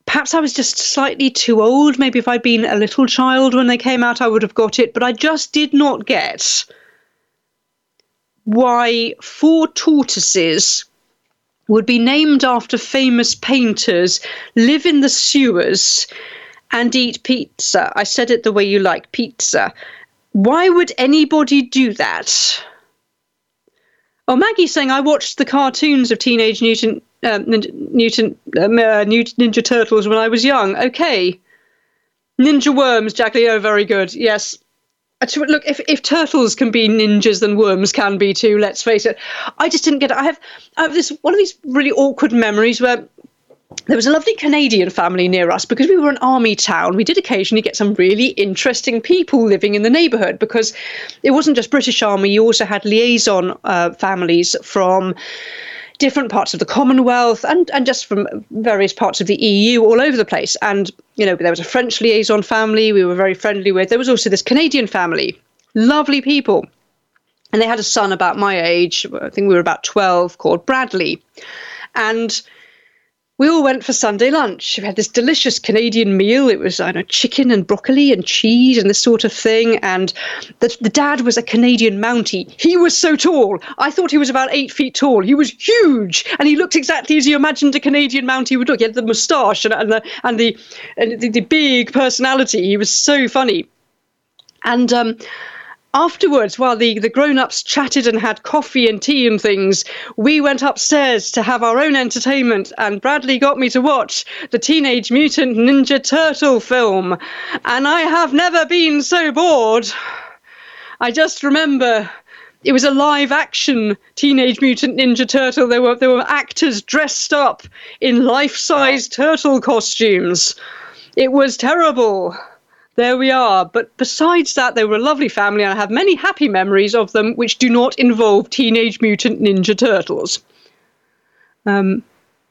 perhaps I was just slightly too old. Maybe if I'd been a little child when they came out, I would have got it. But I just did not get why four tortoises would be named after famous painters, live in the sewers, and eat pizza. I said it the way you like pizza. Why would anybody do that? Oh, Maggie's saying I watched the cartoons of Teenage Mutant um, Ninja, um, uh, Ninja Turtles when I was young. Okay, Ninja Worms, Jack Leo, very good. Yes. Look, if, if turtles can be ninjas, then worms can be too. Let's face it. I just didn't get it. I have, I have this one of these really awkward memories where there was a lovely Canadian family near us because we were an army town. We did occasionally get some really interesting people living in the neighbourhood because it wasn't just British Army, you also had liaison uh, families from different parts of the Commonwealth and, and just from various parts of the EU all over the place. And, you know, there was a French liaison family we were very friendly with. There was also this Canadian family, lovely people. And they had a son about my age, I think we were about 12, called Bradley. And we all went for Sunday lunch. We had this delicious Canadian meal. It was, I know, chicken and broccoli and cheese and this sort of thing. And the, the dad was a Canadian Mountie. He was so tall. I thought he was about eight feet tall. He was huge, and he looked exactly as you imagined a Canadian Mountie would look. He had the moustache and, and the and the, and the, the big personality. He was so funny. And um, afterwards, while the, the grown ups chatted and had coffee and tea and things, we went upstairs to have our own entertainment, and Bradley got me to watch the Teenage Mutant Ninja Turtle film. And I have never been so bored. I just remember it was a live action Teenage Mutant Ninja Turtle. There were there were actors dressed up in life size turtle costumes. It was terrible there we are. But besides that, they were a lovely family, and I have many happy memories of them which do not involve Teenage Mutant Ninja Turtles. Um,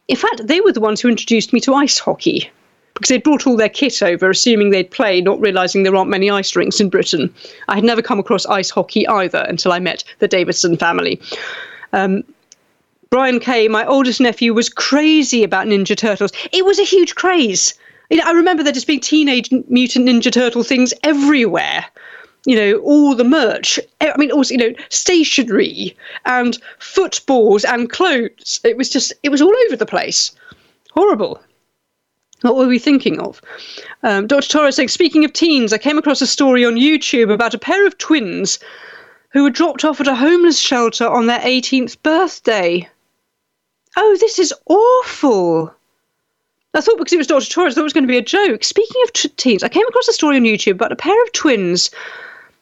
in fact, they were the ones who introduced me to ice hockey because they'd brought all their kit over, assuming they'd play, not realizing there aren't many ice rinks in Britain. I had never come across ice hockey either until I met the Davidson family. Um, Brian Kay, my oldest nephew, was crazy about Ninja Turtles. It was a huge craze. I remember there just being Teenage Mutant Ninja Turtle things everywhere. You know, all the merch. I mean, also, you know, stationery and footballs and clothes. It was just, it was all over the place. Horrible. What were we thinking of? Um, Dr. Torres saying, speaking of teens, I came across a story on YouTube about a pair of twins who were dropped off at a homeless shelter on their 18th birthday. Oh, this is awful. I thought because it was Dr. Torres, I thought it was going to be a joke. Speaking of t- teens, I came across a story on YouTube about a pair of twins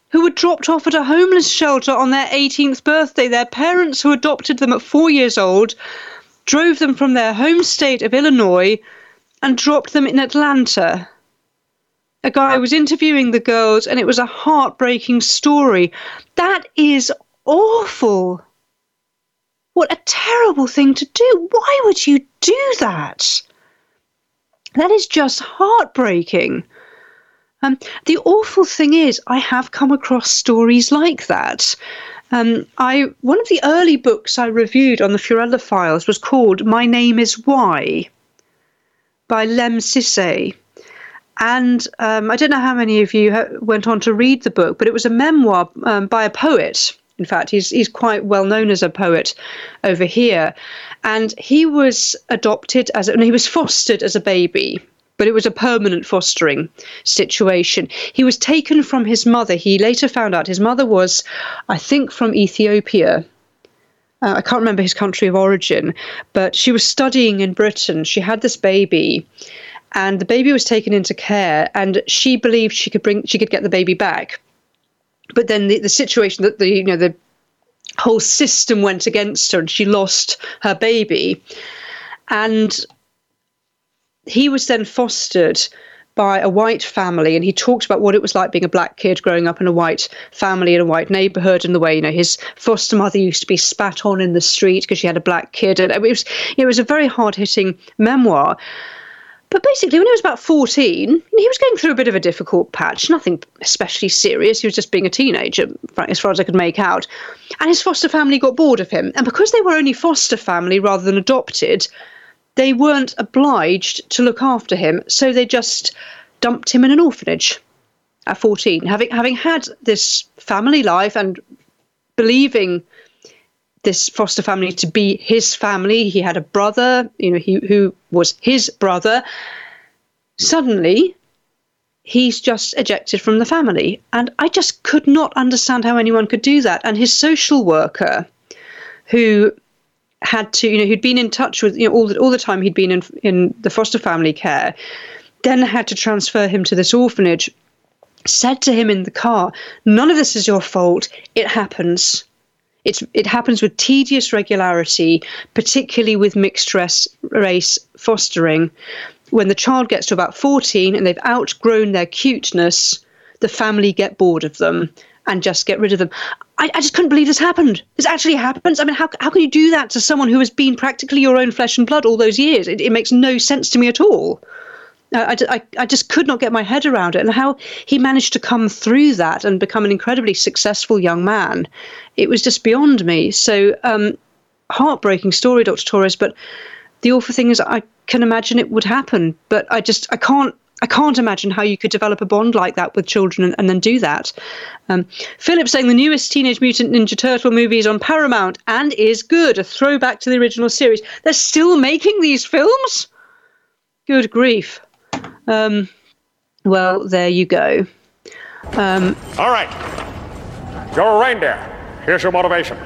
who were dropped off at a homeless shelter on their 18th birthday. Their parents, who adopted them at four years old, drove them from their home state of Illinois and dropped them in Atlanta. A guy was interviewing the girls, and it was a heartbreaking story. That is awful. What a terrible thing to do. Why would you do that? That is just heartbreaking. Um, the awful thing is, I have come across stories like that. Um, I one of the early books I reviewed on the Fiorella files was called "My Name Is Why" by Lemn Sissay, and um, I don't know how many of you went on to read the book, but it was a memoir um, by a poet in fact, he's he's quite well known as a poet over here, and he was adopted as and he was fostered as a baby. But it was a permanent fostering situation. He was taken from his mother. He later found out his mother was, I think, from Ethiopia, uh, I can't remember his country of origin, but she was studying in Britain. She had this baby, and the baby was taken into care, and she believed she could bring she could get the baby back but then the, the situation that the you know the whole system went against her and she lost her baby. And he was then fostered by a white family and he talked about what it was like being a black kid growing up in a white family in a white neighborhood and the way you know his foster mother used to be spat on in the street because she had a black kid. And it was it was a very hard hitting memoir But basically, when he was about 14, he was going through a bit of a difficult patch, nothing especially serious. He was just being a teenager, as far as I could make out. And his foster family got bored of him. And because they were only foster family rather than adopted, they weren't obliged to look after him. So they just dumped him in an orphanage at 14. Having, having had this family life and believing this foster family to be his family. He had a brother, you know, he, who was his brother. Suddenly, he's just ejected from the family. And I just could not understand how anyone could do that. And his social worker, who had to, you know, who'd been in touch with, you know, all the, all the time he'd been in, in the foster family care, then had to transfer him to this orphanage, said to him in the car, None of this is your fault. It happens it's, it happens with tedious regularity, particularly with mixed race, fostering. When the child gets to about 14 and they've outgrown their cuteness, the family get bored of them and just get rid of them. I, I, just couldn't believe this happened. This actually happens. I mean, how, how can you do that to someone who has been practically your own flesh and blood all those years? It, it makes no sense to me at all. I, I, I just could not get my head around it and how he managed to come through that and become an incredibly successful young man. It was just beyond me. So, um, heartbreaking story, Dr. Torres, but the awful thing is I can imagine it would happen, but I just, I can't I can't imagine how you could develop a bond like that with children and, and then do that. Um, Philip saying the newest Teenage Mutant Ninja Turtle movie is on Paramount and is good, a throwback to the original series. They're still making these films? Good grief. Um, well, there you go. Um, All right. You're a reindeer. Here's your motivation.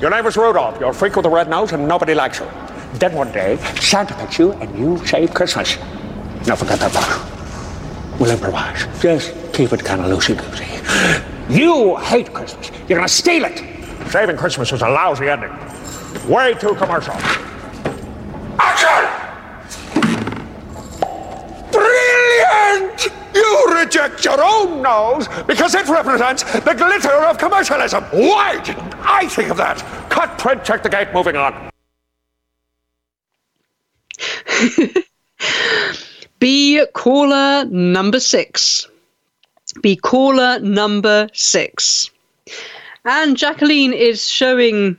Your name is Rudolph. You're a freak with a red nose and nobody likes you. Then one day, Santa picks you and you save Christmas. Now forget that part. We'll improvise. Just keep it kind of loosey-goosey. You hate Christmas. You're gonna steal it. Saving Christmas was a lousy ending. Way too commercial. Action! Brilliant! You reject your own nose because it represents the glitter of commercialism. Why didn't I think of that? Cut, print, check the gate, moving on. *laughs* Be caller number six. Be caller number six. And Jacqueline is showing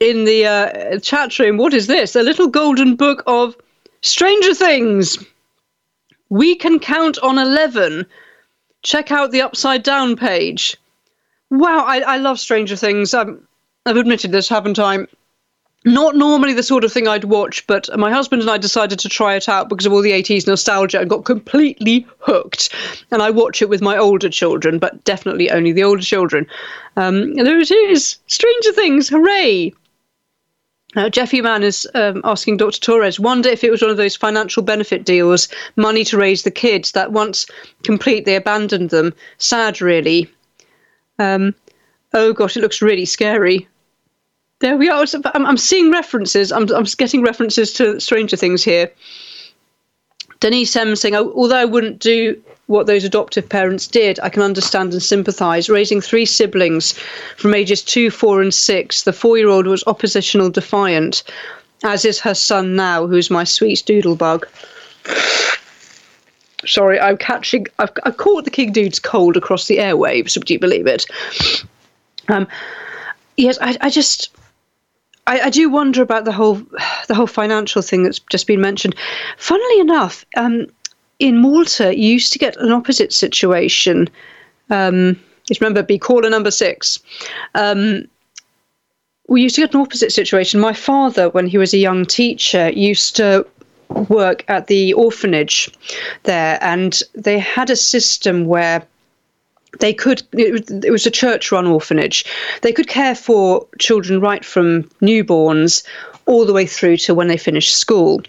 in the uh, chat room what is this? A little golden book of Stranger Things. We can count on 11. Check out the upside down page. Wow, I, I love Stranger Things. Um, I've admitted this, haven't I? Not normally the sort of thing I'd watch, but my husband and I decided to try it out because of all the 80s nostalgia and got completely hooked. And I watch it with my older children, but definitely only the older children. Um, there it is Stranger Things, hooray! Uh, Jeffy Mann is um, asking Dr. Torres, wonder if it was one of those financial benefit deals, money to raise the kids, that once complete, they abandoned them. Sad, really. Um, oh gosh, it looks really scary. There we are. I'm, I'm seeing references. I'm, I'm getting references to Stranger Things here. Denise M saying, although I wouldn't do what those adoptive parents did, I can understand and sympathise. Raising three siblings from ages two, four, and six, the four year old was oppositional defiant, as is her son now, who's my sweet doodlebug. Sorry, I'm catching. I've, I've caught the King Dude's cold across the airwaves. Would you believe it? Um, yes, I, I just. I, I, do wonder about the whole the whole financial thing that's just been mentioned. Funnily enough, um, in Malta, you used to get an opposite situation. Um, remember, be caller number six. Um, we used to get an opposite situation. My father, when he was a young teacher, used to work at the orphanage there, and they had a system where they could it was a church run orphanage. They could care for children right from newborns all the way through to when they finished school.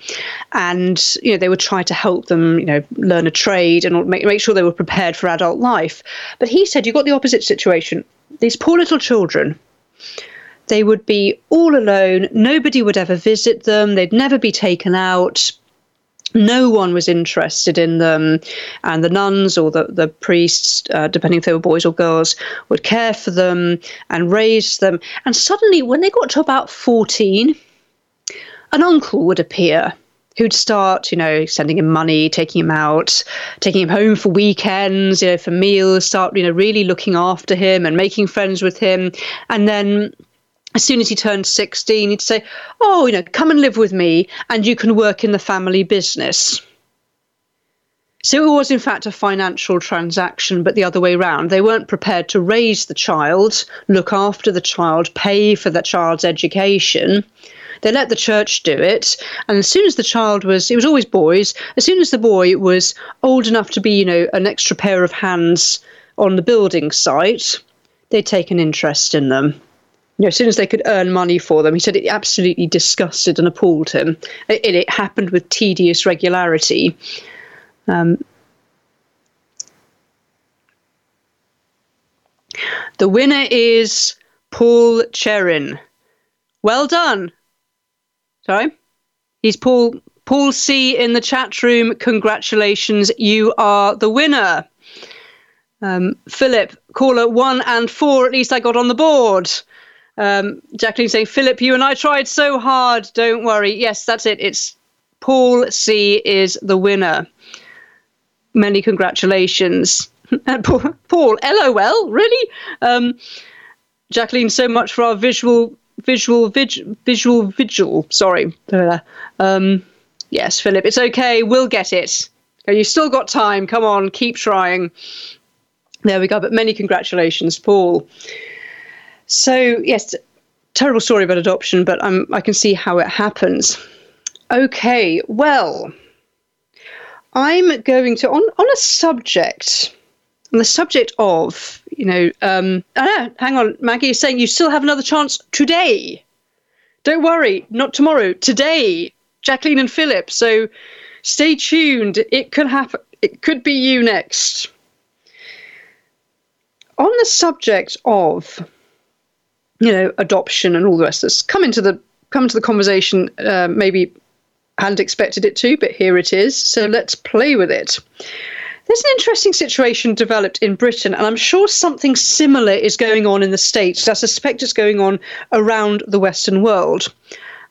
And you know they would try to help them you know learn a trade and make, make sure they were prepared for adult life. But he said you got the opposite situation. These poor little children they would be all alone. Nobody would ever visit them. They'd never be taken out no one was interested in them, and the nuns or the, the priests, uh, depending if they were boys or girls, would care for them and raise them. And suddenly, when they got to about 14, an uncle would appear who'd start, you know, sending him money, taking him out, taking him home for weekends, you know, for meals, start, you know, really looking after him and making friends with him. And then as soon as he turned 16, he'd say, Oh, you know, come and live with me and you can work in the family business. So it was, in fact, a financial transaction, but the other way around. They weren't prepared to raise the child, look after the child, pay for the child's education. They let the church do it. And as soon as the child was, it was always boys, as soon as the boy was old enough to be, you know, an extra pair of hands on the building site, they'd take an interest in them. You know, as soon as they could earn money for them, he said it absolutely disgusted and appalled him. It, it happened with tedious regularity. Um, the winner is Paul Cherin. Well done. Sorry? He's Paul Paul C in the chat room. Congratulations, you are the winner. Um, Philip, caller one and four, at least I got on the board. Um, Jacqueline saying, Philip, you and I tried so hard. Don't worry. Yes, that's it. It's Paul C is the winner. Many congratulations. *laughs* And Paul, Paul, LOL, really? Um, Jacqueline, so much for our visual visual vig, visual vigil. Sorry. Um, yes, Philip, it's okay. We'll get it. You still got time. Come on, keep trying. There we go. But many congratulations, Paul. So yes, terrible story about adoption, but I'm, I can see how it happens. Okay, well, I'm going to on on a subject on the subject of, you know, um, know, hang on, Maggie is saying you still have another chance today. Don't worry, not tomorrow, today, Jacqueline and Philip. So stay tuned. It could happen. It could be you next. On the subject of, you know, adoption and all the rest of this, come into the come into the conversation. Uh, maybe hadn't expected it to, but here it is. So let's play with it. There's an interesting situation developed in Britain, and I'm sure something similar is going on in the States. I suspect it's going on around the Western world.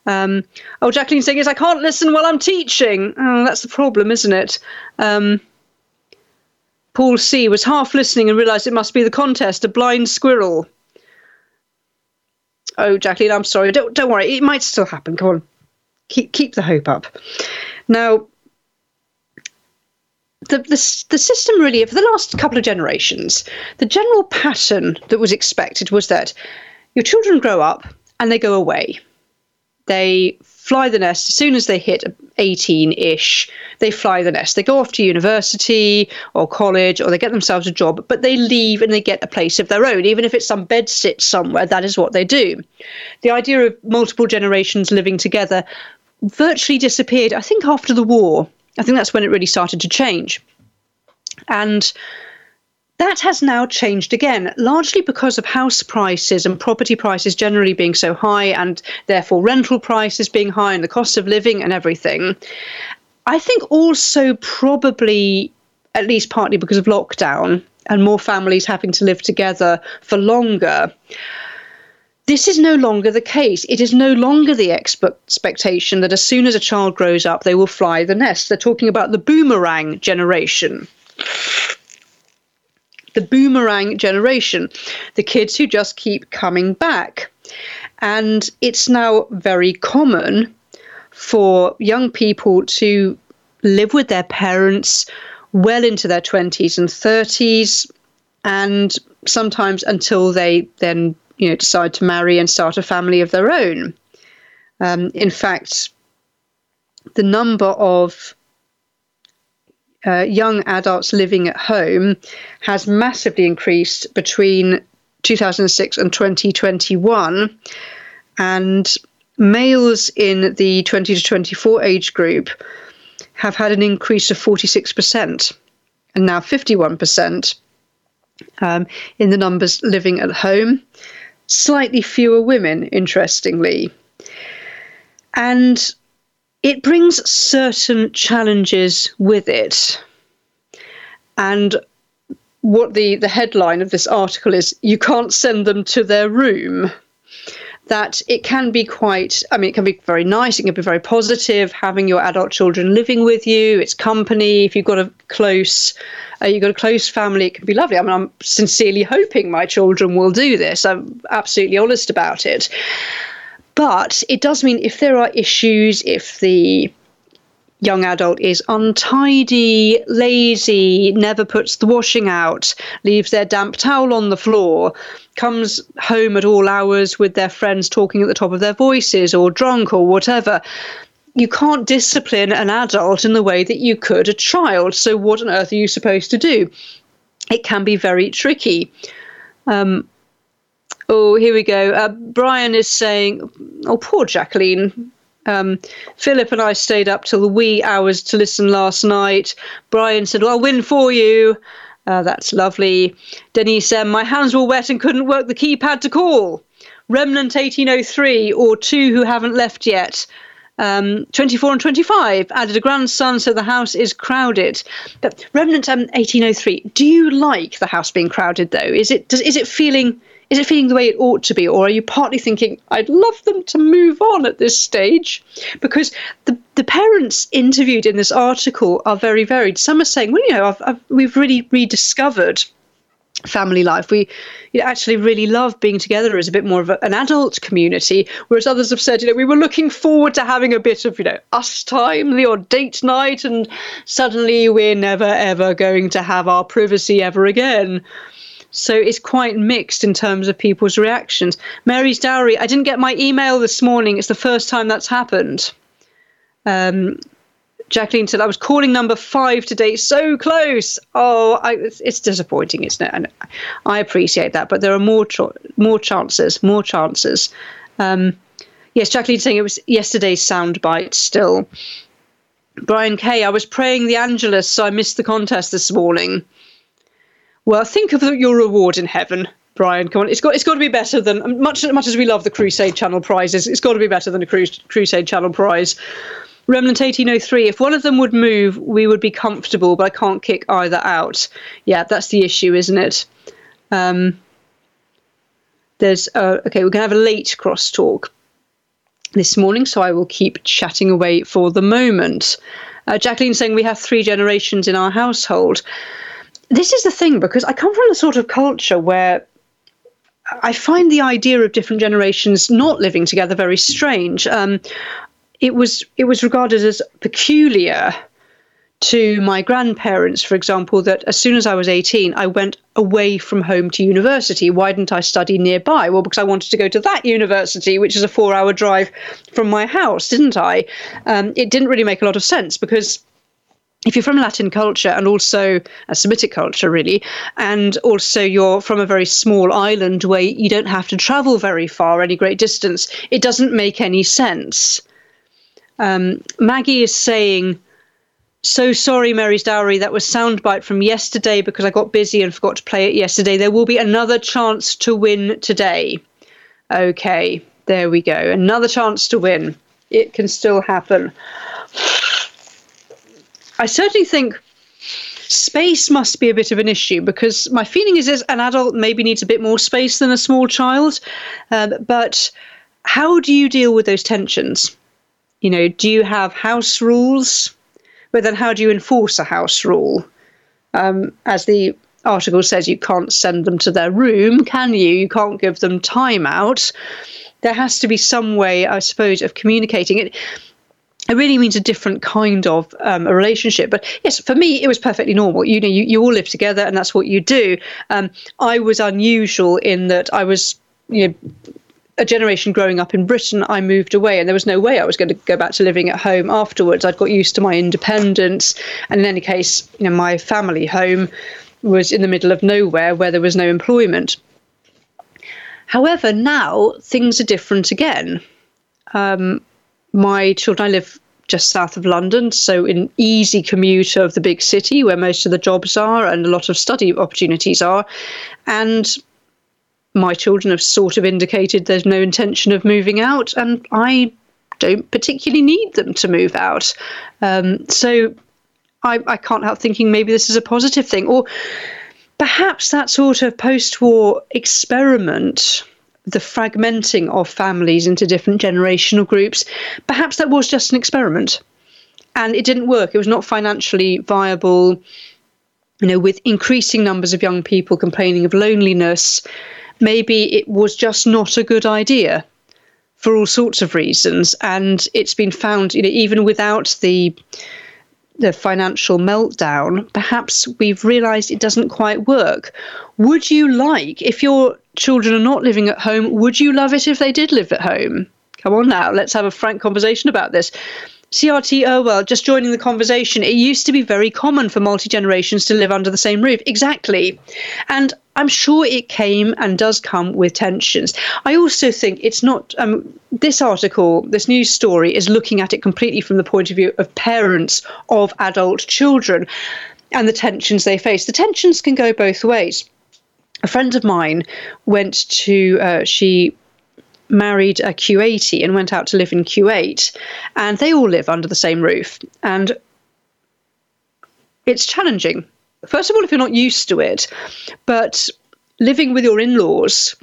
Um, oh, Jacqueline saying, yes, I can't listen while I'm teaching. Oh, that's the problem, isn't it? Um, Paul C was half listening and realised it must be the contest, a blind squirrel. Oh, Jacqueline, I'm sorry. Don't don't worry. It might still happen. Come on, keep keep the hope up. Now, the, the, the system really, for the last couple of generations, the general pattern that was expected was that your children grow up and they go away. They fly the nest as soon as they hit 18 ish. They fly the nest. They go off to university or college or they get themselves a job, but they leave and they get a place of their own. Even if it's some bed sit somewhere, that is what they do. The idea of multiple generations living together virtually disappeared, I think, after the war. I think that's when it really started to change. And that has now changed again, largely because of house prices and property prices generally being so high, and therefore rental prices being high, and the cost of living and everything. I think also probably, at least partly because of lockdown and more families having to live together for longer. This is no longer the case. It is no longer the expectation that as soon as a child grows up, they will fly the nest. They're talking about the boomerang generation. The boomerang generation, the kids who just keep coming back. And it's now very common for young people to live with their parents well into their 20s and 30s, and sometimes until they then you know, decide to marry and start a family of their own. Um, in fact, the number of uh, young adults living at home has massively increased between 2006 and 2021. And males in the 20 to 24 age group have had an increase of 46%, and now 51% um, in the numbers living at home slightly fewer women, interestingly. And it brings certain challenges with it. And what the, the headline of this article is you can't send them to their room. that it can be quite, I mean, it can be very nice, it can be very positive having your adult children living with you, it's company. If you've got a close, uh, you've got a close family, it can be lovely. I mean, I'm sincerely hoping my children will do this. I'm absolutely honest about it. But it does mean if there are issues, if the young adult is untidy, lazy, never puts the washing out, leaves their damp towel on the floor, comes home at all hours with their friends talking at the top of their voices or drunk or whatever. You can't discipline an adult in the way that you could a child. So, what on earth are you supposed to do? It can be very tricky. Um, oh, here we go. Uh, Brian is saying, oh, poor Jacqueline um, Philip and I stayed up till the wee hours to listen last night. Brian said, well, I'll win for you. Uh, that's lovely. Denise said, my hands were wet and couldn't work the keypad to call. Remnant 1803, or two who haven't left yet. Um, 24 and 25 added a grandson, so the house is crowded. But Remnant um, 1803, do you like the house being crowded though? Is it does, is it feeling is it feeling the way it ought to be, or are you partly thinking, I'd love them to move on at this stage? Because the, the parents interviewed in this article are very varied. Some are saying, well, you know, I've, I've, we've really rediscovered family life. We you know, actually really love being together as a bit more of a, an adult community, whereas others have said, you know, we were looking forward to having a bit of, you know, us time, odd date night, and suddenly we're never ever going to have our privacy ever again. So it's quite mixed in terms of people's reactions. Mary's Dowry, I didn't get my email this morning. It's the first time that's happened. Um, Jacqueline said, I was calling number five today. So close. Oh, I, it's, disappointing, isn't it? And I appreciate that, but there are more, more chances, more chances. Um, yes, Jacqueline saying it was yesterday's soundbite still. Brian Kay, I was praying the Angelus, so I missed the contest this morning. Well, think of your reward in heaven, Brian. Come on, it's got it's got to be better than much much as we love the Crusade Channel prizes. It's got to be better than a Crusade Channel prize. Remnant 1803. If one of them would move, we would be comfortable, but I can't kick either out. Yeah, that's the issue, isn't it? Um, there's uh, okay. We're gonna have a late crosstalk this morning, so I will keep chatting away for the moment. Uh, saying we have three generations in our household this is the thing because I come from a sort of culture where I find the idea of different generations not living together very strange. Um, it was it was regarded as peculiar to my grandparents, for example, that as soon as I was 18, I went away from home to university. Why didn't I study nearby? Well, because I wanted to go to that university, which is a four hour drive from my house, didn't I? Um, it didn't really make a lot of sense because if you're from Latin culture and also a Semitic culture, really, and also you're from a very small island where you don't have to travel very far, any great distance, it doesn't make any sense. Um, Maggie is saying, so sorry, Mary's Dowry. That was soundbite from yesterday because I got busy and forgot to play it yesterday. There will be another chance to win today. Okay, there we go. Another chance to win. It can still happen. I certainly think space must be a bit of an issue because my feeling is as an adult maybe needs a bit more space than a small child. Um, but how do you deal with those tensions? You know, do you have house rules? But then how do you enforce a house rule? Um, as the article says, you can't send them to their room, can you? You can't give them time out. There has to be some way, I suppose, of communicating it it really means a different kind of um, a relationship. But yes, for me, it was perfectly normal. You know, you, you all live together, and that's what you do. Um, I was unusual in that I was, you know, a generation growing up in Britain. I moved away, and there was no way I was going to go back to living at home afterwards. I'd got used to my independence, and in any case, you know, my family home was in the middle of nowhere where there was no employment. However, now things are different again. Um, my children, I live just south of London, so in easy commute of the big city where most of the jobs are and a lot of study opportunities are. And my children have sort of indicated there's no intention of moving out, and I don't particularly need them to move out. Um, so I, I can't help thinking maybe this is a positive thing. Or perhaps that sort of post war experiment the fragmenting of families into different generational groups. Perhaps that was just an experiment and it didn't work. It was not financially viable. You know, with increasing numbers of young people complaining of loneliness, maybe it was just not a good idea for all sorts of reasons. And it's been found, you know, even without the the financial meltdown, perhaps we've realized it doesn't quite work. Would you like, if your children are not living at home, would you love it if they did live at home? Come on now, let's have a frank conversation about this. CRT Irwell, just joining the conversation, it used to be very common for multi generations to live under the same roof. Exactly. And I'm sure it came and does come with tensions. I also think it's not, um, this article, this news story is looking at it completely from the point of view of parents of adult children and the tensions they face. The tensions can go both ways. A friend of mine went to, uh, she married a Kuwaiti and went out to live in Kuwait, and they all live under the same roof. And it's challenging. First of all, if you're not used to it, but living with your in laws,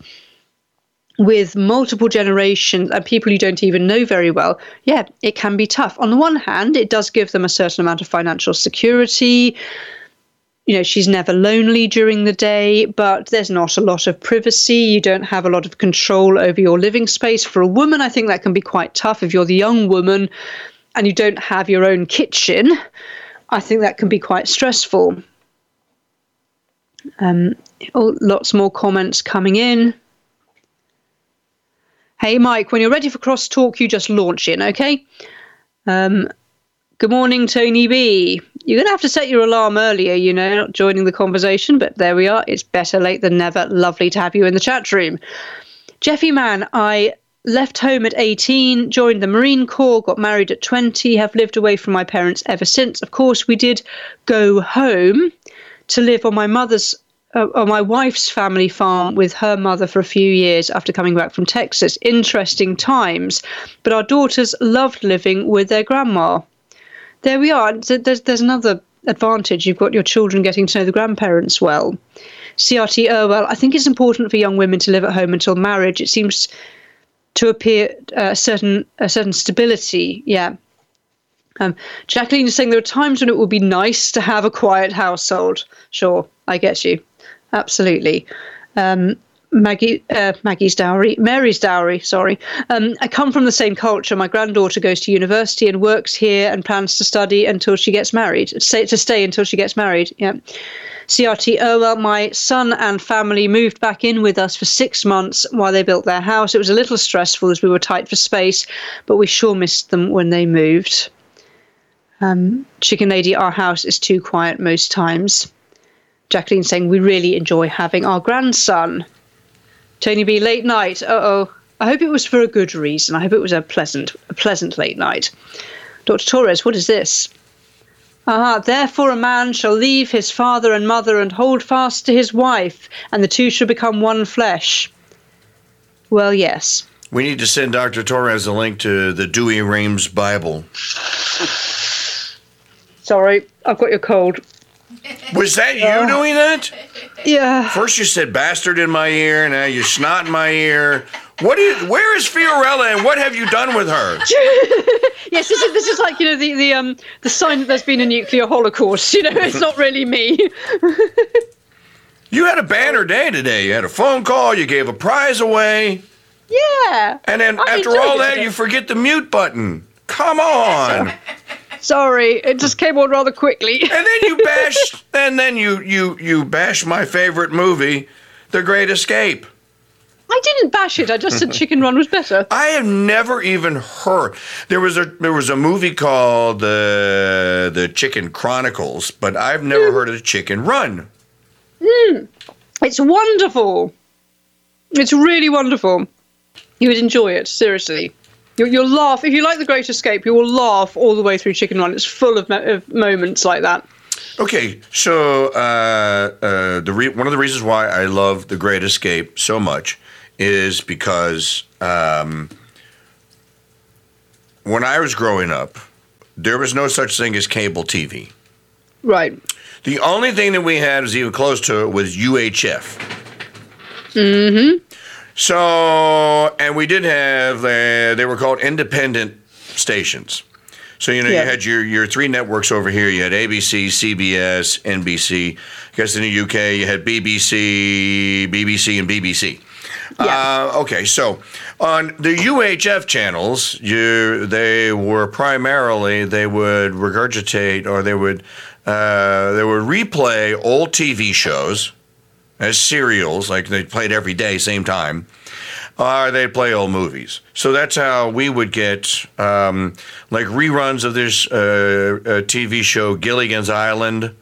with multiple generations and people you don't even know very well, yeah, it can be tough. On the one hand, it does give them a certain amount of financial security you know, she's never lonely during the day, but there's not a lot of privacy. You don't have a lot of control over your living space. For a woman, I think that can be quite tough. If you're the young woman and you don't have your own kitchen, I think that can be quite stressful. Um, oh, lots more comments coming in. Hey, Mike, when you're ready for crosstalk, you just launch in, okay? Um, good morning, Tony B. You're going to have to set your alarm earlier, you know, not joining the conversation, but there we are. It's better late than never. Lovely to have you in the chat room. Jeffy Man, I left home at 18, joined the Marine Corps, got married at 20, have lived away from my parents ever since. Of course, we did go home to live on my mother's uh, on my wife's family farm with her mother for a few years after coming back from Texas. Interesting times, but our daughters loved living with their grandma there we are. There's, there's another advantage. You've got your children getting to know the grandparents well. CRT Irwell, I think it's important for young women to live at home until marriage. It seems to appear uh, a certain a certain stability. Yeah. Um, Jacqueline is saying there are times when it would be nice to have a quiet household. Sure, I get you. Absolutely. Um, Maggie, uh, Maggie's dowry, Mary's dowry. Sorry. Um, I come from the same culture. My granddaughter goes to university and works here and plans to study until she gets married. To stay until she gets married. Yeah. CRT Irwell, my son and family moved back in with us for six months while they built their house. It was a little stressful as we were tight for space, but we sure missed them when they moved. Um, Chicken Lady, our house is too quiet most times. Jacqueline saying we really enjoy having our grandson. Tony B, late night. Uh oh. I hope it was for a good reason. I hope it was a pleasant, a pleasant late night. Dr. Torres, what is this? Ah, therefore a man shall leave his father and mother and hold fast to his wife, and the two shall become one flesh. Well, yes. We need to send Dr. Torres a link to the Douay Rheims Bible. Sorry, I've got your cold. Was that you doing that? Yeah. First you said bastard in my ear, now you snot in my ear. What is? Where is Fiorella, and what have you done with her? *laughs* yes, this is this is like you know the the um the sign that there's been a nuclear holocaust. You know, it's not really me. *laughs* you had a banner day today. You had a phone call. You gave a prize away. Yeah. And then I after all that, you forget the mute button. Come on. *laughs* Sorry, it just came on rather quickly. and then you bash, *laughs* and then you you you bash my favorite movie, The Great Escape. I didn't bash it. I just said Chicken Run was better. *laughs* I have never even heard. There was a there was a movie called uh, the Chicken Chronicles, but I've never mm. heard of Chicken Run. Mm. It's wonderful. It's really wonderful. You would enjoy it seriously. You'll, you'll, laugh if you like The Great Escape. You will laugh all the way through Chicken Run. It's full of, mo- of moments like that. Okay, so uh, uh, the re- one of the reasons why I love The Great Escape so much is because um, when I was growing up, there was no such thing as cable TV. Right. The only thing that we had was even close to it was UHF. Mm-hmm. So, and we did have, uh, they were called independent stations. So, you know, Yeah. you had your, your three networks over here. You had ABC, CBS, NBC. I guess in the UK, you had BBC, BBC, and BBC. Yeah. Uh, okay, so on the UHF channels, you they were primarily they would regurgitate or they would uh, they would replay old TV shows as serials, like they played every day, same time, or they'd play old movies. So that's how we would get um, like reruns of this uh, uh, TV show, Gilligan's Island,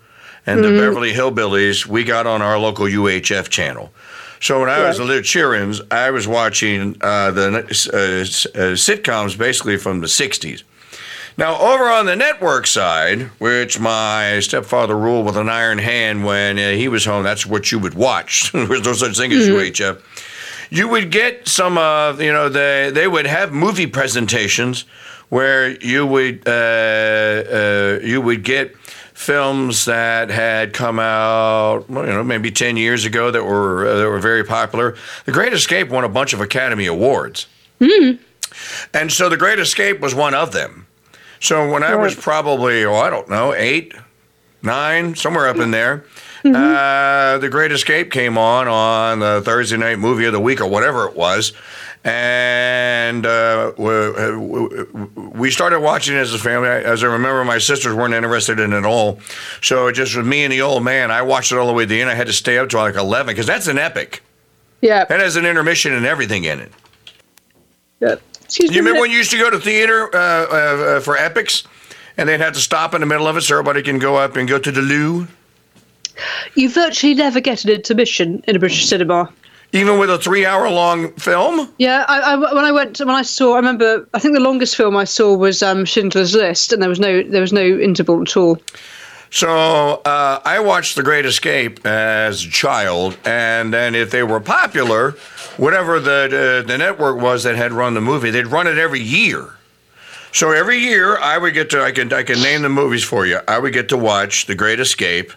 and the Beverly Hillbillies. We got on our local UHF channel. So when I was a little cheerins, I was watching uh, the uh, uh, sitcoms basically from the '60s. Now, over on the network side, which my stepfather ruled with an iron hand when uh, he was home, that's what you would watch. *laughs* there was no such thing as UHF. You would get some of, you know, they, they would have movie presentations where you would, uh, uh, you would get films that had come out, well, you know, maybe 10 years ago that were, uh, that were very popular. The Great Escape won a bunch of Academy Awards. And so The Great Escape was one of them. So when I was probably, oh, I don't know, eight, nine, somewhere up in there, uh, The Great Escape came on on the Thursday night movie of the week or whatever it was. And uh, we- we started watching it as a family. As I remember, my sisters weren't interested in it at all. So it just was me and the old man. I watched it all the way to the end. I had to stay up till like 11 because that's an epic. Yeah. That has an intermission and everything in it. yeah. Excuse me. You a remember when you used to go to theater uh, uh, uh, for epics, and they'd have to stop in the middle of it so everybody can go up and go to the loo, You virtually never get an intermission in a British cinema. even with a three-hour-long film. Yeah, I, I, when I went, when I saw, I remember, I think the longest film I saw was um, Schindler's List, and there was no, there was no interval at all. So uh, I watched The Great Escape as a child, and then if they were popular, whatever the uh, the network was that had run the movie, they'd run it every year. So every year, I would get to I can I can name the movies for you. I would get to watch The Great Escape.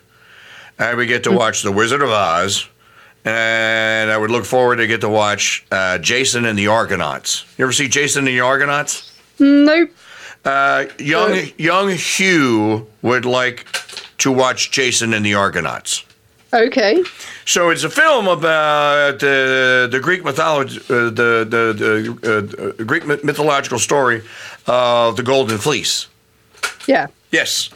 I would get to watch The Wizard of Oz, and I would look forward to get to watch uh, Jason and the Argonauts. You ever see Jason and the Argonauts? Nope. Uh, young young Hugh would like to watch Jason and the Argonauts. Okay. So it's a film about uh, the Greek mythology, uh, the the, the uh, uh, Greek mythological story of the Golden Fleece. Yeah. Yes.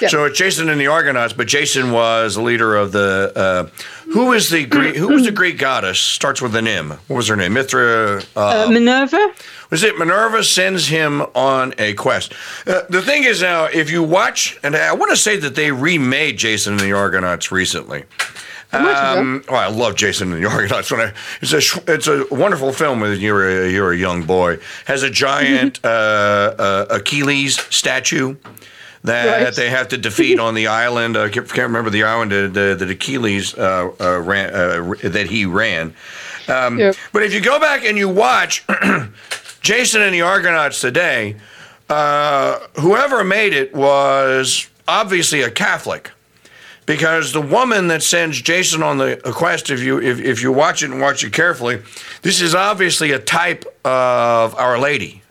Yeah. So it's Jason and the Argonauts, but Jason was the leader of the. Uh, who is the Greek? Who was the Greek goddess? Starts with an M. What was her name? Mithra. Uh, Uh, Minerva. was it Minerva sends him on a quest? Uh, the thing is now, if you watch, and I want to say that they remade Jason and the Argonauts recently. Um, oh, I love Jason and the Argonauts. When I, it's a it's a wonderful film when you're a, you're a young boy. Has a giant uh, uh, Achilles statue. That Right. they have to defeat on the *laughs* island. I can't can't remember the island that, that, that Achilles uh, uh, ran uh, that he ran. Um, Yep. But if you go back and you watch *clears throat* Jason and the Argonauts today, uh, whoever made it was obviously a Catholic. Because the woman that sends Jason on the quest, if you if, if you watch it and watch it carefully, this is obviously a type of Our Lady.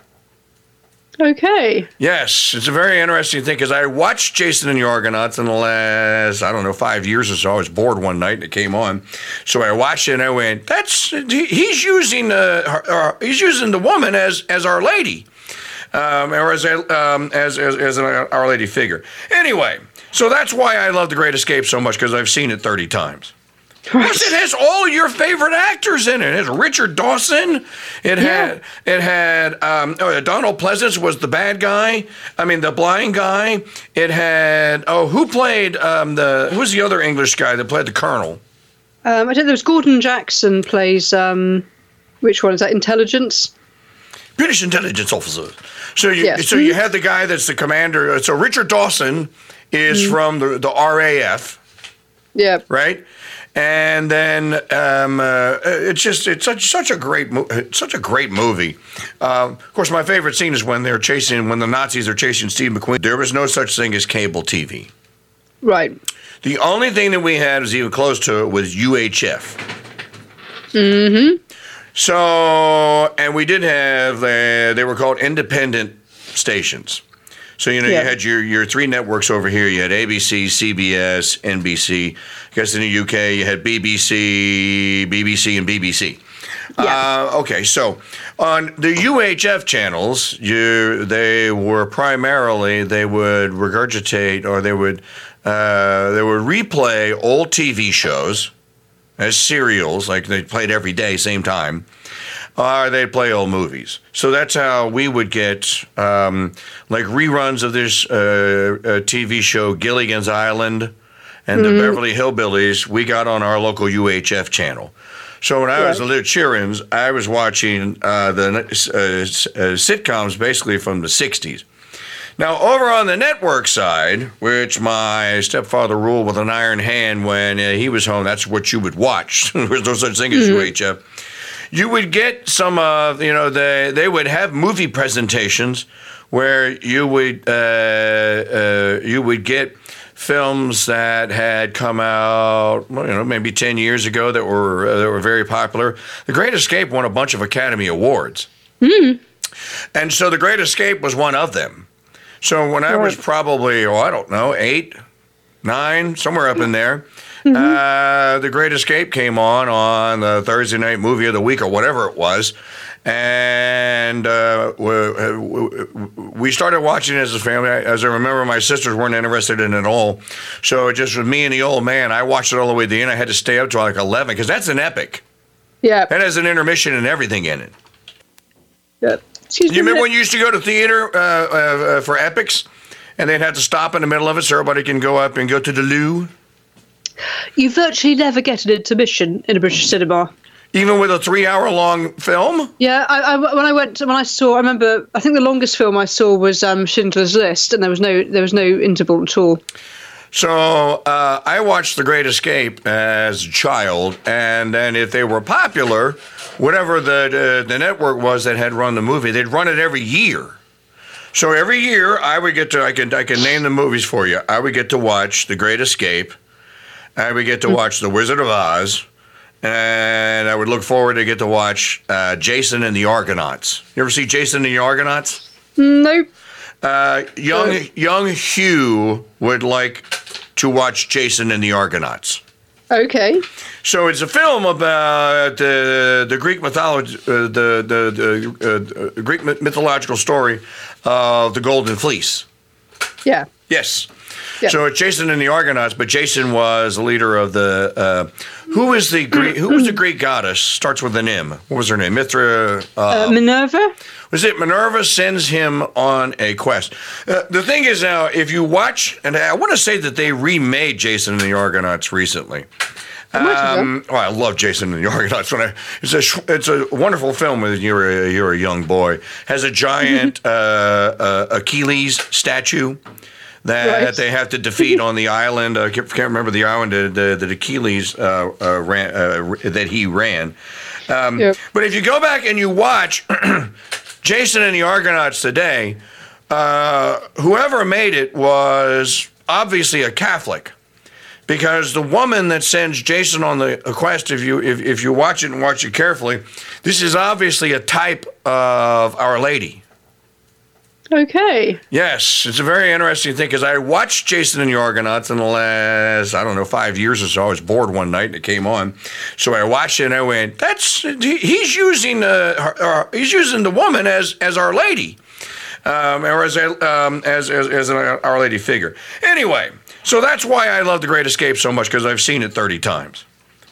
Okay. Yes, it's a very interesting thing because I watched Jason and the Argonauts in the last, I don't know, five years or so. I was bored one night and it came on, so I watched it and I went, "That's he's using uh, her, uh, he's using the woman as as Our Lady, um, or as a um, as as, as an Our Lady figure." Anyway, so that's why I love The Great Escape so much because I've seen it thirty times. Plus, it has all your favorite actors in it. It has Richard Dawson. It had it had um, oh, Donald Pleasence was the bad guy. I mean, the blind guy. It had oh, who played um, the who's the other English guy that played the Colonel? Um, I think there was Gordon Jackson plays. Um, which one is that? Intelligence. British intelligence officer. So you Yes. so you had the guy that's the commander. So Richard Dawson is from the the RAF. Yeah. right? And then um, uh, it's just it's such such a great mo- such a great movie. Um, of course, my favorite scene is when they're chasing when the Nazis are chasing Steve McQueen. There was no such thing as cable TV. Right. The only thing that we had was even close to it was UHF. Mm-hmm. So, and we did have, uh, they were called independent stations. So, you know, Yeah. you had your, your three networks over here. You had ABC, CBS, NBC. I guess in the UK, you had BBC, BBC, and BBC. Yeah. Uh, okay, so on the UHF channels, you they were primarily they would regurgitate or they would uh, they would replay old TV shows as serials, like they played every day, same time, or they'd play old movies. So that's how we would get um, like reruns of this uh, uh, TV show, Gilligan's Island, and the Beverly Hillbillies. We got on our local UHF channel. So when I was a little cheerins, I was watching uh, the uh, uh, sitcoms basically from the '60s. Now, over on the network side, which my stepfather ruled with an iron hand when uh, he was home, that's what you would watch. *laughs* There's no such thing as UHF. You would get some of, you know, they, they would have movie presentations where you would, uh, uh, you would get films that had come out, you know, maybe 10 years ago that were, uh, that were very popular. The Great Escape won a bunch of Academy Awards. And so The Great Escape was one of them. So when I was probably, oh, I don't know, eight, nine, somewhere up in there, uh, The Great Escape came on on the Thursday night movie of the week or whatever it was. And uh, we, we started watching it as a family. As I remember, my sisters weren't interested in it at all. So it just was me and the old man. I watched it all the way to the end. I had to stay up till like 11 because that's an epic. Yeah. That has an intermission and everything in it. yeah. Excuse. You remember when you used to go to theater uh, uh, uh, for epics, and they'd have to stop in the middle of it so everybody can go up and go to the loo, You virtually never get an intermission in a British cinema. even with a three-hour-long film. Yeah, I, I, when I went, when I saw, I remember, I think the longest film I saw was um, Schindler's List, and there was no, there was no interval at all. So uh, I watched The Great Escape as a child, and then if they were popular, whatever the, the the network was that had run the movie, they'd run it every year. So every year, I would get to I can I can name the movies for you. I would get to watch The Great Escape. I would get to watch The Wizard of Oz, and I would look forward to get to watch uh, Jason and the Argonauts. You ever see Jason and the Argonauts? No. Uh, young Uh, young Hugh would like to watch Jason and the Argonauts. Okay. So it's a film about the the Greek mythology, uh, the the, the uh, Greek mythological story of the Golden Fleece. Yeah. Yes. Yeah. So it's Jason and the Argonauts, but Jason was the leader of the. Uh, who is the Greek? Who was the Greek goddess? Starts with an M. What was her name? Mithra. Uh, Uh, Minerva. was it Minerva sends him on a quest? Uh, the thing is now, if you watch, and I want to say that they remade Jason and the Argonauts recently. Um, well, I love Jason and the Argonauts. When I, it's a it's a wonderful film when you're a, you're a young boy. Has a giant uh, uh, Achilles statue that Right. they have to defeat on the island. I can't, can't remember the island that, that, that Achilles uh, uh, ran uh, that he ran. Um, Yep. But if you go back and you watch *clears throat* Jason and the Argonauts today, uh, whoever made it was obviously a Catholic. Because the woman that sends Jason on the quest, if you if, if you watch it and watch it carefully, this is obviously a type of Our Lady. Okay. Yes, it's a very interesting thing because I watched Jason and the Argonauts in the last, I don't know, five years or so. I was bored one night and it came on. So I watched it and I went, that's, he- he's using, uh, her- uh, he's using the woman as, as Our Lady. Um, or as, a, um, as, as, as an Our Lady figure. Anyway, so that's why I love The Great Escape so much because I've seen it 30 times.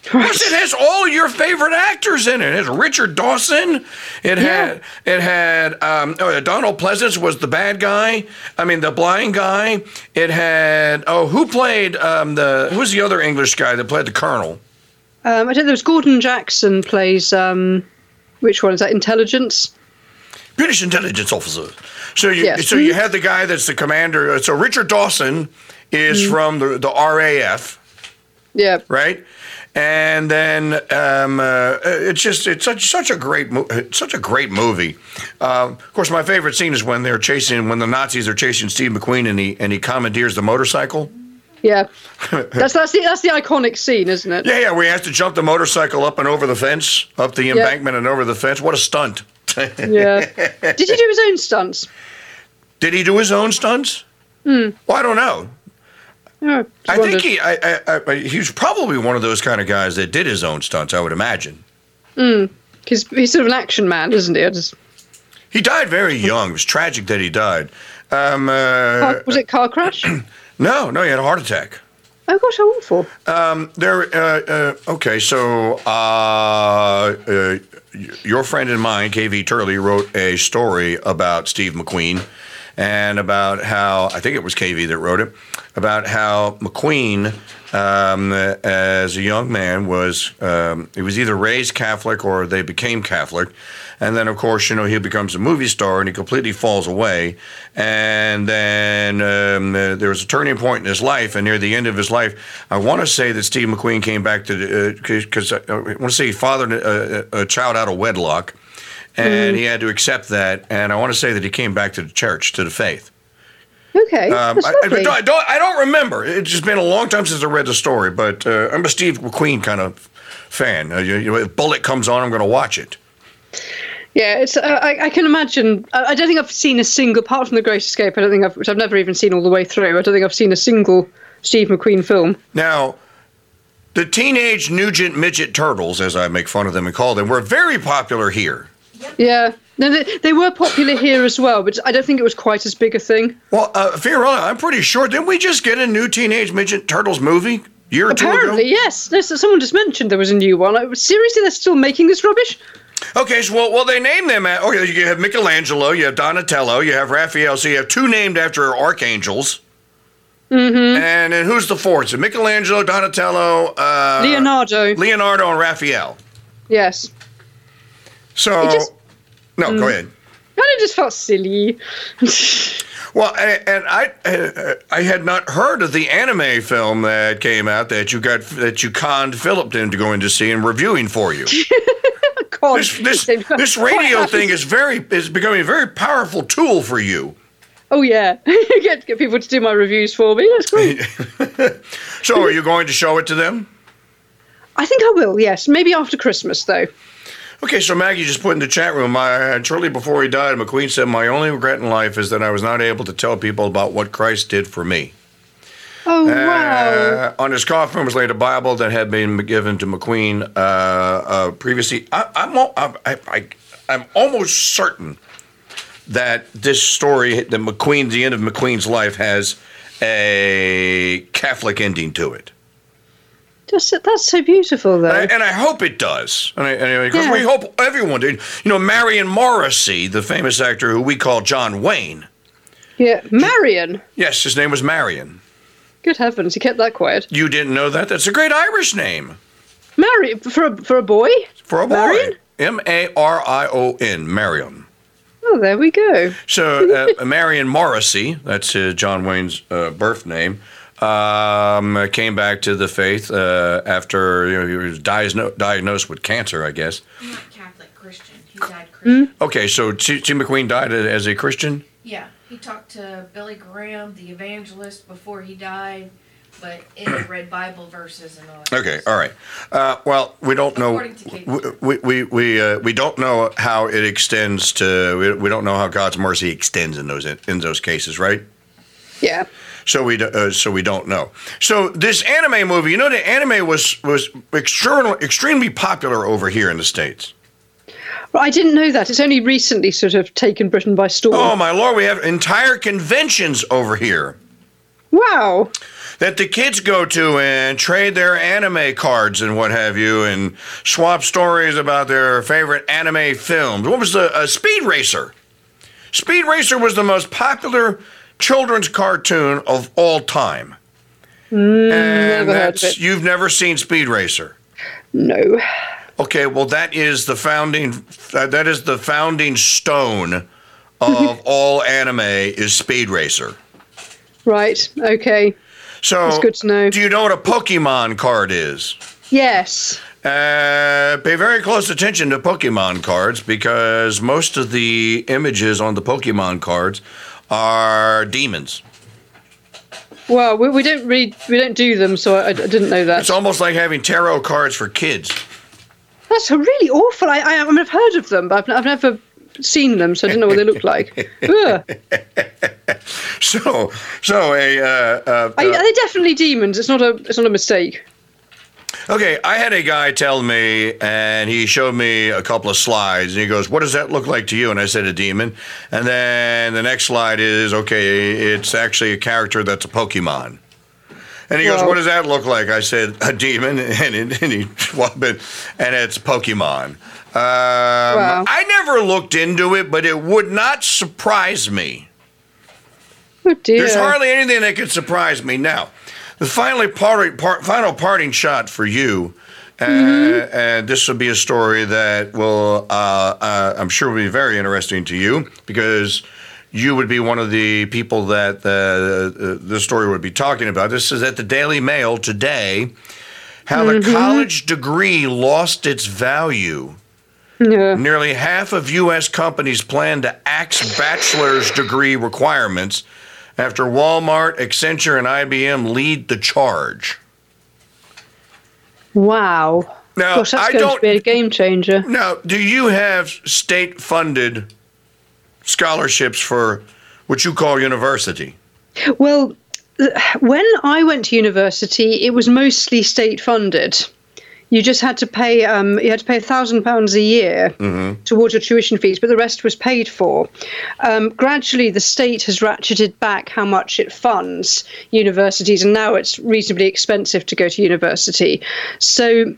Plus, it has all your favorite actors in it. It has Richard Dawson. It had it had um, oh, Donald Pleasence was the bad guy. I mean, the blind guy. It had oh, who played um, the who was the other English guy that played the colonel? Um, I think there was Gordon Jackson plays. Um, which one is that? Intelligence. British intelligence officer. So you Yes. so you had the guy that's the commander. So Richard Dawson is from the the RAF. Yeah. right? And then um, uh, it's just it's such such a great mo- such a great movie. Um, of course, my favorite scene is when they're chasing when the Nazis are chasing Steve McQueen and he and he commandeers the motorcycle. Yeah, *laughs* that's that's the that's the iconic scene, isn't it? Yeah, yeah, We he has to jump the motorcycle up and over the fence, up the embankment and over the fence. What a stunt. *laughs* Yeah. Did he do his own stunts? Did he do his own stunts? Well, I don't know. Just I wondered. think he, I, I, I, he was probably one of those kind of guys that did his own stunts. I would imagine. He's, he's sort of an action man, isn't he? Just, He died very young. It was tragic that he died. Um, uh, was it car crash? *clears throat* no, no, he had a heart attack. oh gosh, how awful! There. Uh, uh, okay, so uh, uh, your friend and mine, KV Turley, wrote a story about Steve McQueen and about how I think it was KV that wrote it about how McQueen, um, as a young man, was um, he was either raised Catholic or they became Catholic. And then, of course, you know, he becomes a movie star and he completely falls away. And then um, uh, there was a turning point in his life. And near the end of his life, I want to say that Steve McQueen came back to, because I want to say he fathered a, a child out of wedlock. And he had to accept that. And I want to say that he came back to the church, to the faith. Okay, Um, I, I, don't, I, don't, I don't remember. It's just been a long time since I read the story, but uh, I'm a Steve McQueen kind of fan. Uh, you, you know, if Bullitt comes on, I'm going to watch it. Yeah, it's. Uh, I, I can imagine. I, I don't think I've seen a single, apart from The Great Escape. I don't think I've, which I've never even seen all the way through. I don't think I've seen a single Steve McQueen film. Now, the Teenage Nugent Midget Turtles, as I make fun of them and call them, were very popular here. Yeah, no, they, they were popular here as well, but I don't think it was quite as big a thing. Well, uh, Fiorella, I'm pretty sure. Didn't we just get a new Teenage Midget Turtles movie year or Apparently, yes. There's, someone just mentioned there was a new one. I, seriously, they're still making this rubbish? Okay, so well, well, they named them. At, okay, you have Michelangelo, you have Donatello, you have Raphael. So you have two named after archangels. Mm-hmm. And then who's the fourth? So Michelangelo, Donatello, uh, Leonardo. Leonardo, and Raphael. yes. So, just- no, go mm. ahead. And it just felt silly. *laughs* Well, a- and I I had not heard of the anime film that came out that you got that you conned Philip into going to see and reviewing for you. *laughs* This this this radio thing is very is becoming a very powerful tool for you. Oh yeah, *laughs* get get people to do my reviews for me. That's great. So, are you going to show it to them? I think I will. Yes, maybe after Christmas though. Okay, so Maggie just put in the chat room. My, shortly before he died, McQueen said, "My only regret in life is that I was not able to tell people about what Christ did for me." Oh wow. Uh, on his coffin was laid a Bible that had been given to McQueen uh, uh, previously. I, I'm, I, I, I, I'm almost certain that this story, that McQueen, the end of McQueen's life, has a Catholic ending to it. Just that's so beautiful though. And I, and I hope it does. And I, and because Yeah. we hope everyone did. You know, Marion Morrissey, the famous actor who we call John Wayne. yeah, Marion. Yes, his name was Marion. Good heavens, he kept that quiet. You didn't know that? That's a great Irish name Marion for a, for a boy. for a boy. Marion? M A R I O N, Marion. Oh, there we go. So uh, *laughs* Marion Morrissey, that's uh, John Wayne's uh, birth name, um, came back to the faith uh, after you know, he was diagno- diagnosed with cancer, I guess. Not Catholic Christian. He died Christian. Okay, so T. T. McQueen died as a Christian. Yeah, he talked to Billy Graham, the evangelist, before he died, but it read Bible verses and all. that Okay, all right. Uh, well, we don't know. According to Kate. We we we, uh, we don't know how it extends to. We, we don't know how God's mercy extends in those in those cases, right? Yeah. So we uh, so we don't know. So this anime movie, you know, the anime was was extremely extremely popular over here in the states. Well, I didn't know that. It's only recently sort of taken Britain by storm. Oh my lord, we have entire conventions over here Wow. that the kids go to and trade their anime cards and what have you, and swap stories about their favorite anime films. What was the uh, Speed Racer? Speed Racer was the most popular children's cartoon of all time. and heard of that's, you've never seen Speed Racer. No. Okay, well that is the founding uh, that is the founding stone of *laughs* all anime is Speed Racer. Right. Okay. So That's good to know. Do you know what a Pokemon card is? Yes. Uh, pay very close attention to Pokemon cards because most of the images on the Pokemon cards are demons. Well, we, we don't read, we don't do them, so I, I didn't know that. It's almost like having tarot cards for kids. That's really awful. I, I, I mean, I've heard of them, but I've, I've never seen them, so I don't know what they look like. *laughs* So, so a uh, uh, Are, are they definitely demons? It's not a it's not a mistake. Okay, I had a guy tell me, and he showed me a couple of slides, and he goes, "What does that look like to you?" And I said, "A demon." And then the next slide is, okay, it's actually a character that's a Pokemon. And he goes, "What does that look like?" I said, "A demon," and, *laughs* and, and he well, and it's Pokemon. Um, I never looked into it, but it would not surprise me. Oh dear. There's hardly anything that could surprise me now. The finally part, part, final parting shot for you, uh, and this will be a story that will, uh, uh, I'm sure, will be very interesting to you because you would be one of the people that uh, the story would be talking about. This is at the Daily Mail today. How the college degree lost its value. Yeah. Nearly half of U.S. companies plan to axe bachelor's degree requirements after Walmart, Accenture, and IBM lead the charge. Wow. Now, Gosh, that's I going don't. to be a game changer. Now, do you have state funded scholarships for what you call university? Well, uh, when I went to university, it was mostly state funded. You just had to pay. Um, you had to pay a thousand pounds a year towards your tuition fees, but the rest was paid for. Um, gradually, the state has ratcheted back how much it funds universities, and now it's reasonably expensive to go to university. So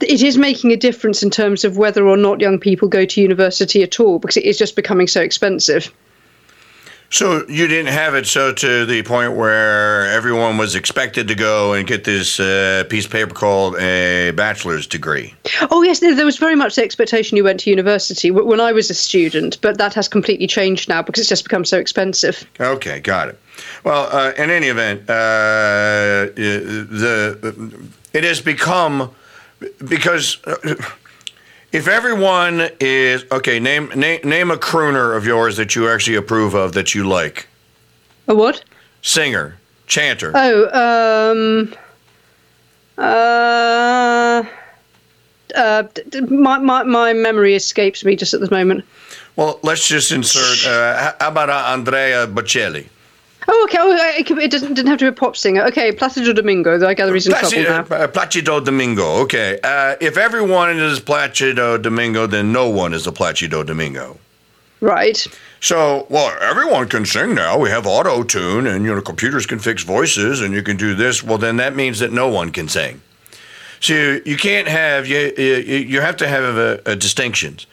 it is making a difference in terms of whether or not young people go to university at all, because it is just becoming so expensive. So you didn't have it so to the point where everyone was expected to go and get this uh, piece of paper called a bachelor's degree. Oh yes, there was very much the expectation you went to university when I was a student, but that has completely changed now because it's just become so expensive. Okay, got it. Well, uh, in any event, uh, the it has become because uh, if everyone is okay, name name name a crooner of yours that you actually approve of that you like, A what? singer, chanter. Oh, um, uh, uh, my, my my memory escapes me just at the moment. Well, let's just insert. Uh, how about uh, Andrea Bocelli? Oh, okay. Oh, it, doesn't didn't have to be a pop singer. Okay, Placido Domingo. I gather he's in Placido, trouble now. uh, Placido Domingo. Okay. Uh, if everyone is Placido Domingo, then no one is a Placido Domingo. Right. So, well, everyone can sing now. We have auto tune, and you know, computers can fix voices, and you can do this. Well, then that means that no one can sing. So you, you can't have you you, you have to have a, a distinctions,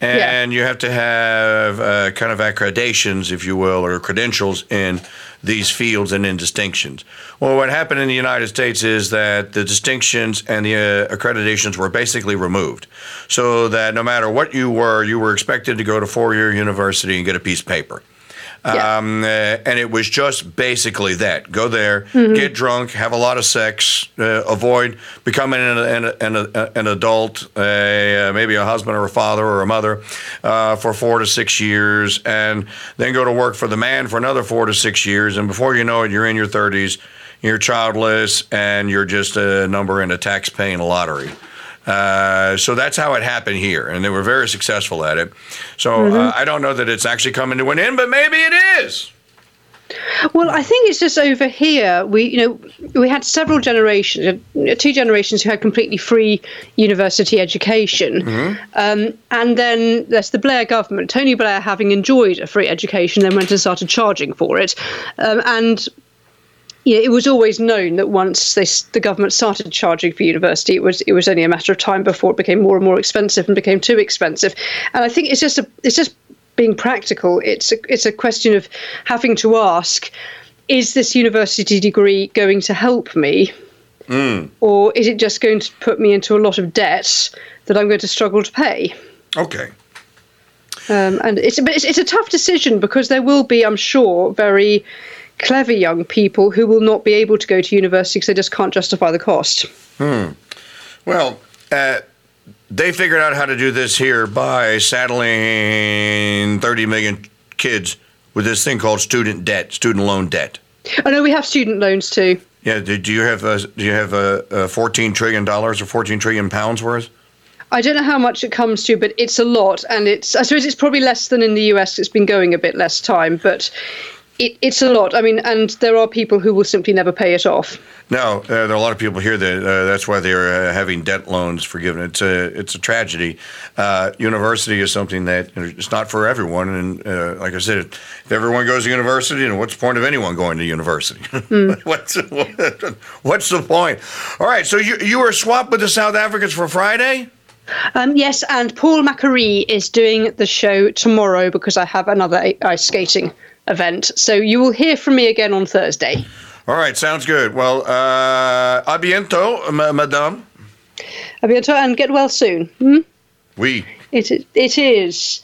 and you have to have uh, kind of accreditations, if you will, or credentials in these fields and in distinctions. Well, what happened in the United States is that the distinctions and the uh, accreditations were basically removed, so that no matter what you were, you were expected to go to four-year university and get a piece of paper. Yeah. Um, uh, and it was just basically that: go there, Mm-hmm. get drunk, have a lot of sex, uh, avoid becoming an, an, an, an adult, a, uh, maybe a husband or a father or a mother, uh, for four to six years, and then go to work for the man for another four to six years, and before you know it, you're in your 30s, you're childless, and you're just a number in a tax-paying lottery. Uh, so that's how it happened here, and they were very successful at it. So uh, I don't know that it's actually coming to an end, but maybe it is. Well, I think it's just over here. We, you know, we had several generations, uh, two generations who had completely free university education, um, and then there's the Blair government. Tony Blair, having enjoyed a free education, then went and started charging for it, um, and yeah, it was always known that once they, s- the government started charging for university, it was it was only a matter of time before it became more and more expensive and became too expensive. And I think it's just a it's just being practical. It's a, it's a question of having to ask: Is this university degree going to help me, or is it just going to put me into a lot of debt that I'm going to struggle to pay? Okay. Um, and it's, but it's it's a tough decision because there will be, I'm sure, very clever young people who will not be able to go to university because they just can't justify the cost. Well, uh, they figured out how to do this here by saddling 30 million kids with this thing called student debt, student loan debt. I know we have student loans too. Yeah. Do, you have uh, do you have uh, uh, fourteen trillion dollars or fourteen trillion pounds worth? I don't know how much it comes to, but it's a lot, and it's I suppose it's probably less than in the US. It's been going a bit less time, but it, it's a lot. I mean, and there are people who will simply never pay it off. No, uh, there are a lot of people here that uh, that's why they're uh, having debt loans forgiven. It's a it's a tragedy. Uh, university is something that it's not for everyone, and uh, like I said, if everyone goes to university, then what's the point of anyone going to university? *laughs* Mm. *laughs* what's what's the point? All right, so you you were swapped with the South Africans for Friday. Um, yes, and Paul Macquarie is doing the show tomorrow because I have another ice skating event. So you will hear from me again on Thursday. All right, sounds good. Well, uh, a bientôt, madame. A bientôt, and get well soon. Hmm? Oui. It, it is.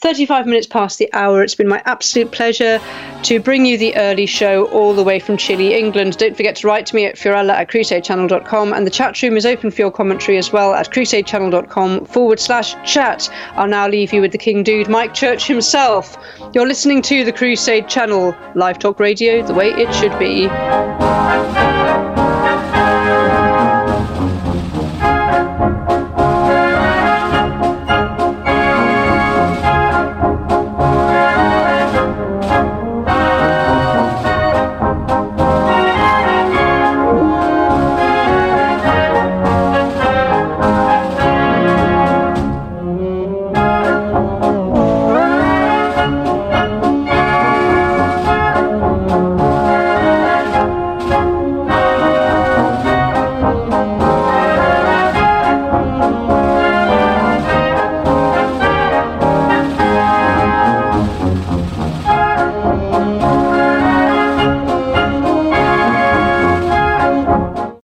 35 minutes past the hour. It's been my absolute pleasure to bring you the early show all the way from Chile, England. Don't forget to write to me at fiorella at crusadechannel.com and the chat room is open for your commentary as well at crusadechannel.com forward slash chat. I'll now leave you with the King Dude, Mike Church himself. You're listening to the Crusade Channel, live talk radio the way it should be.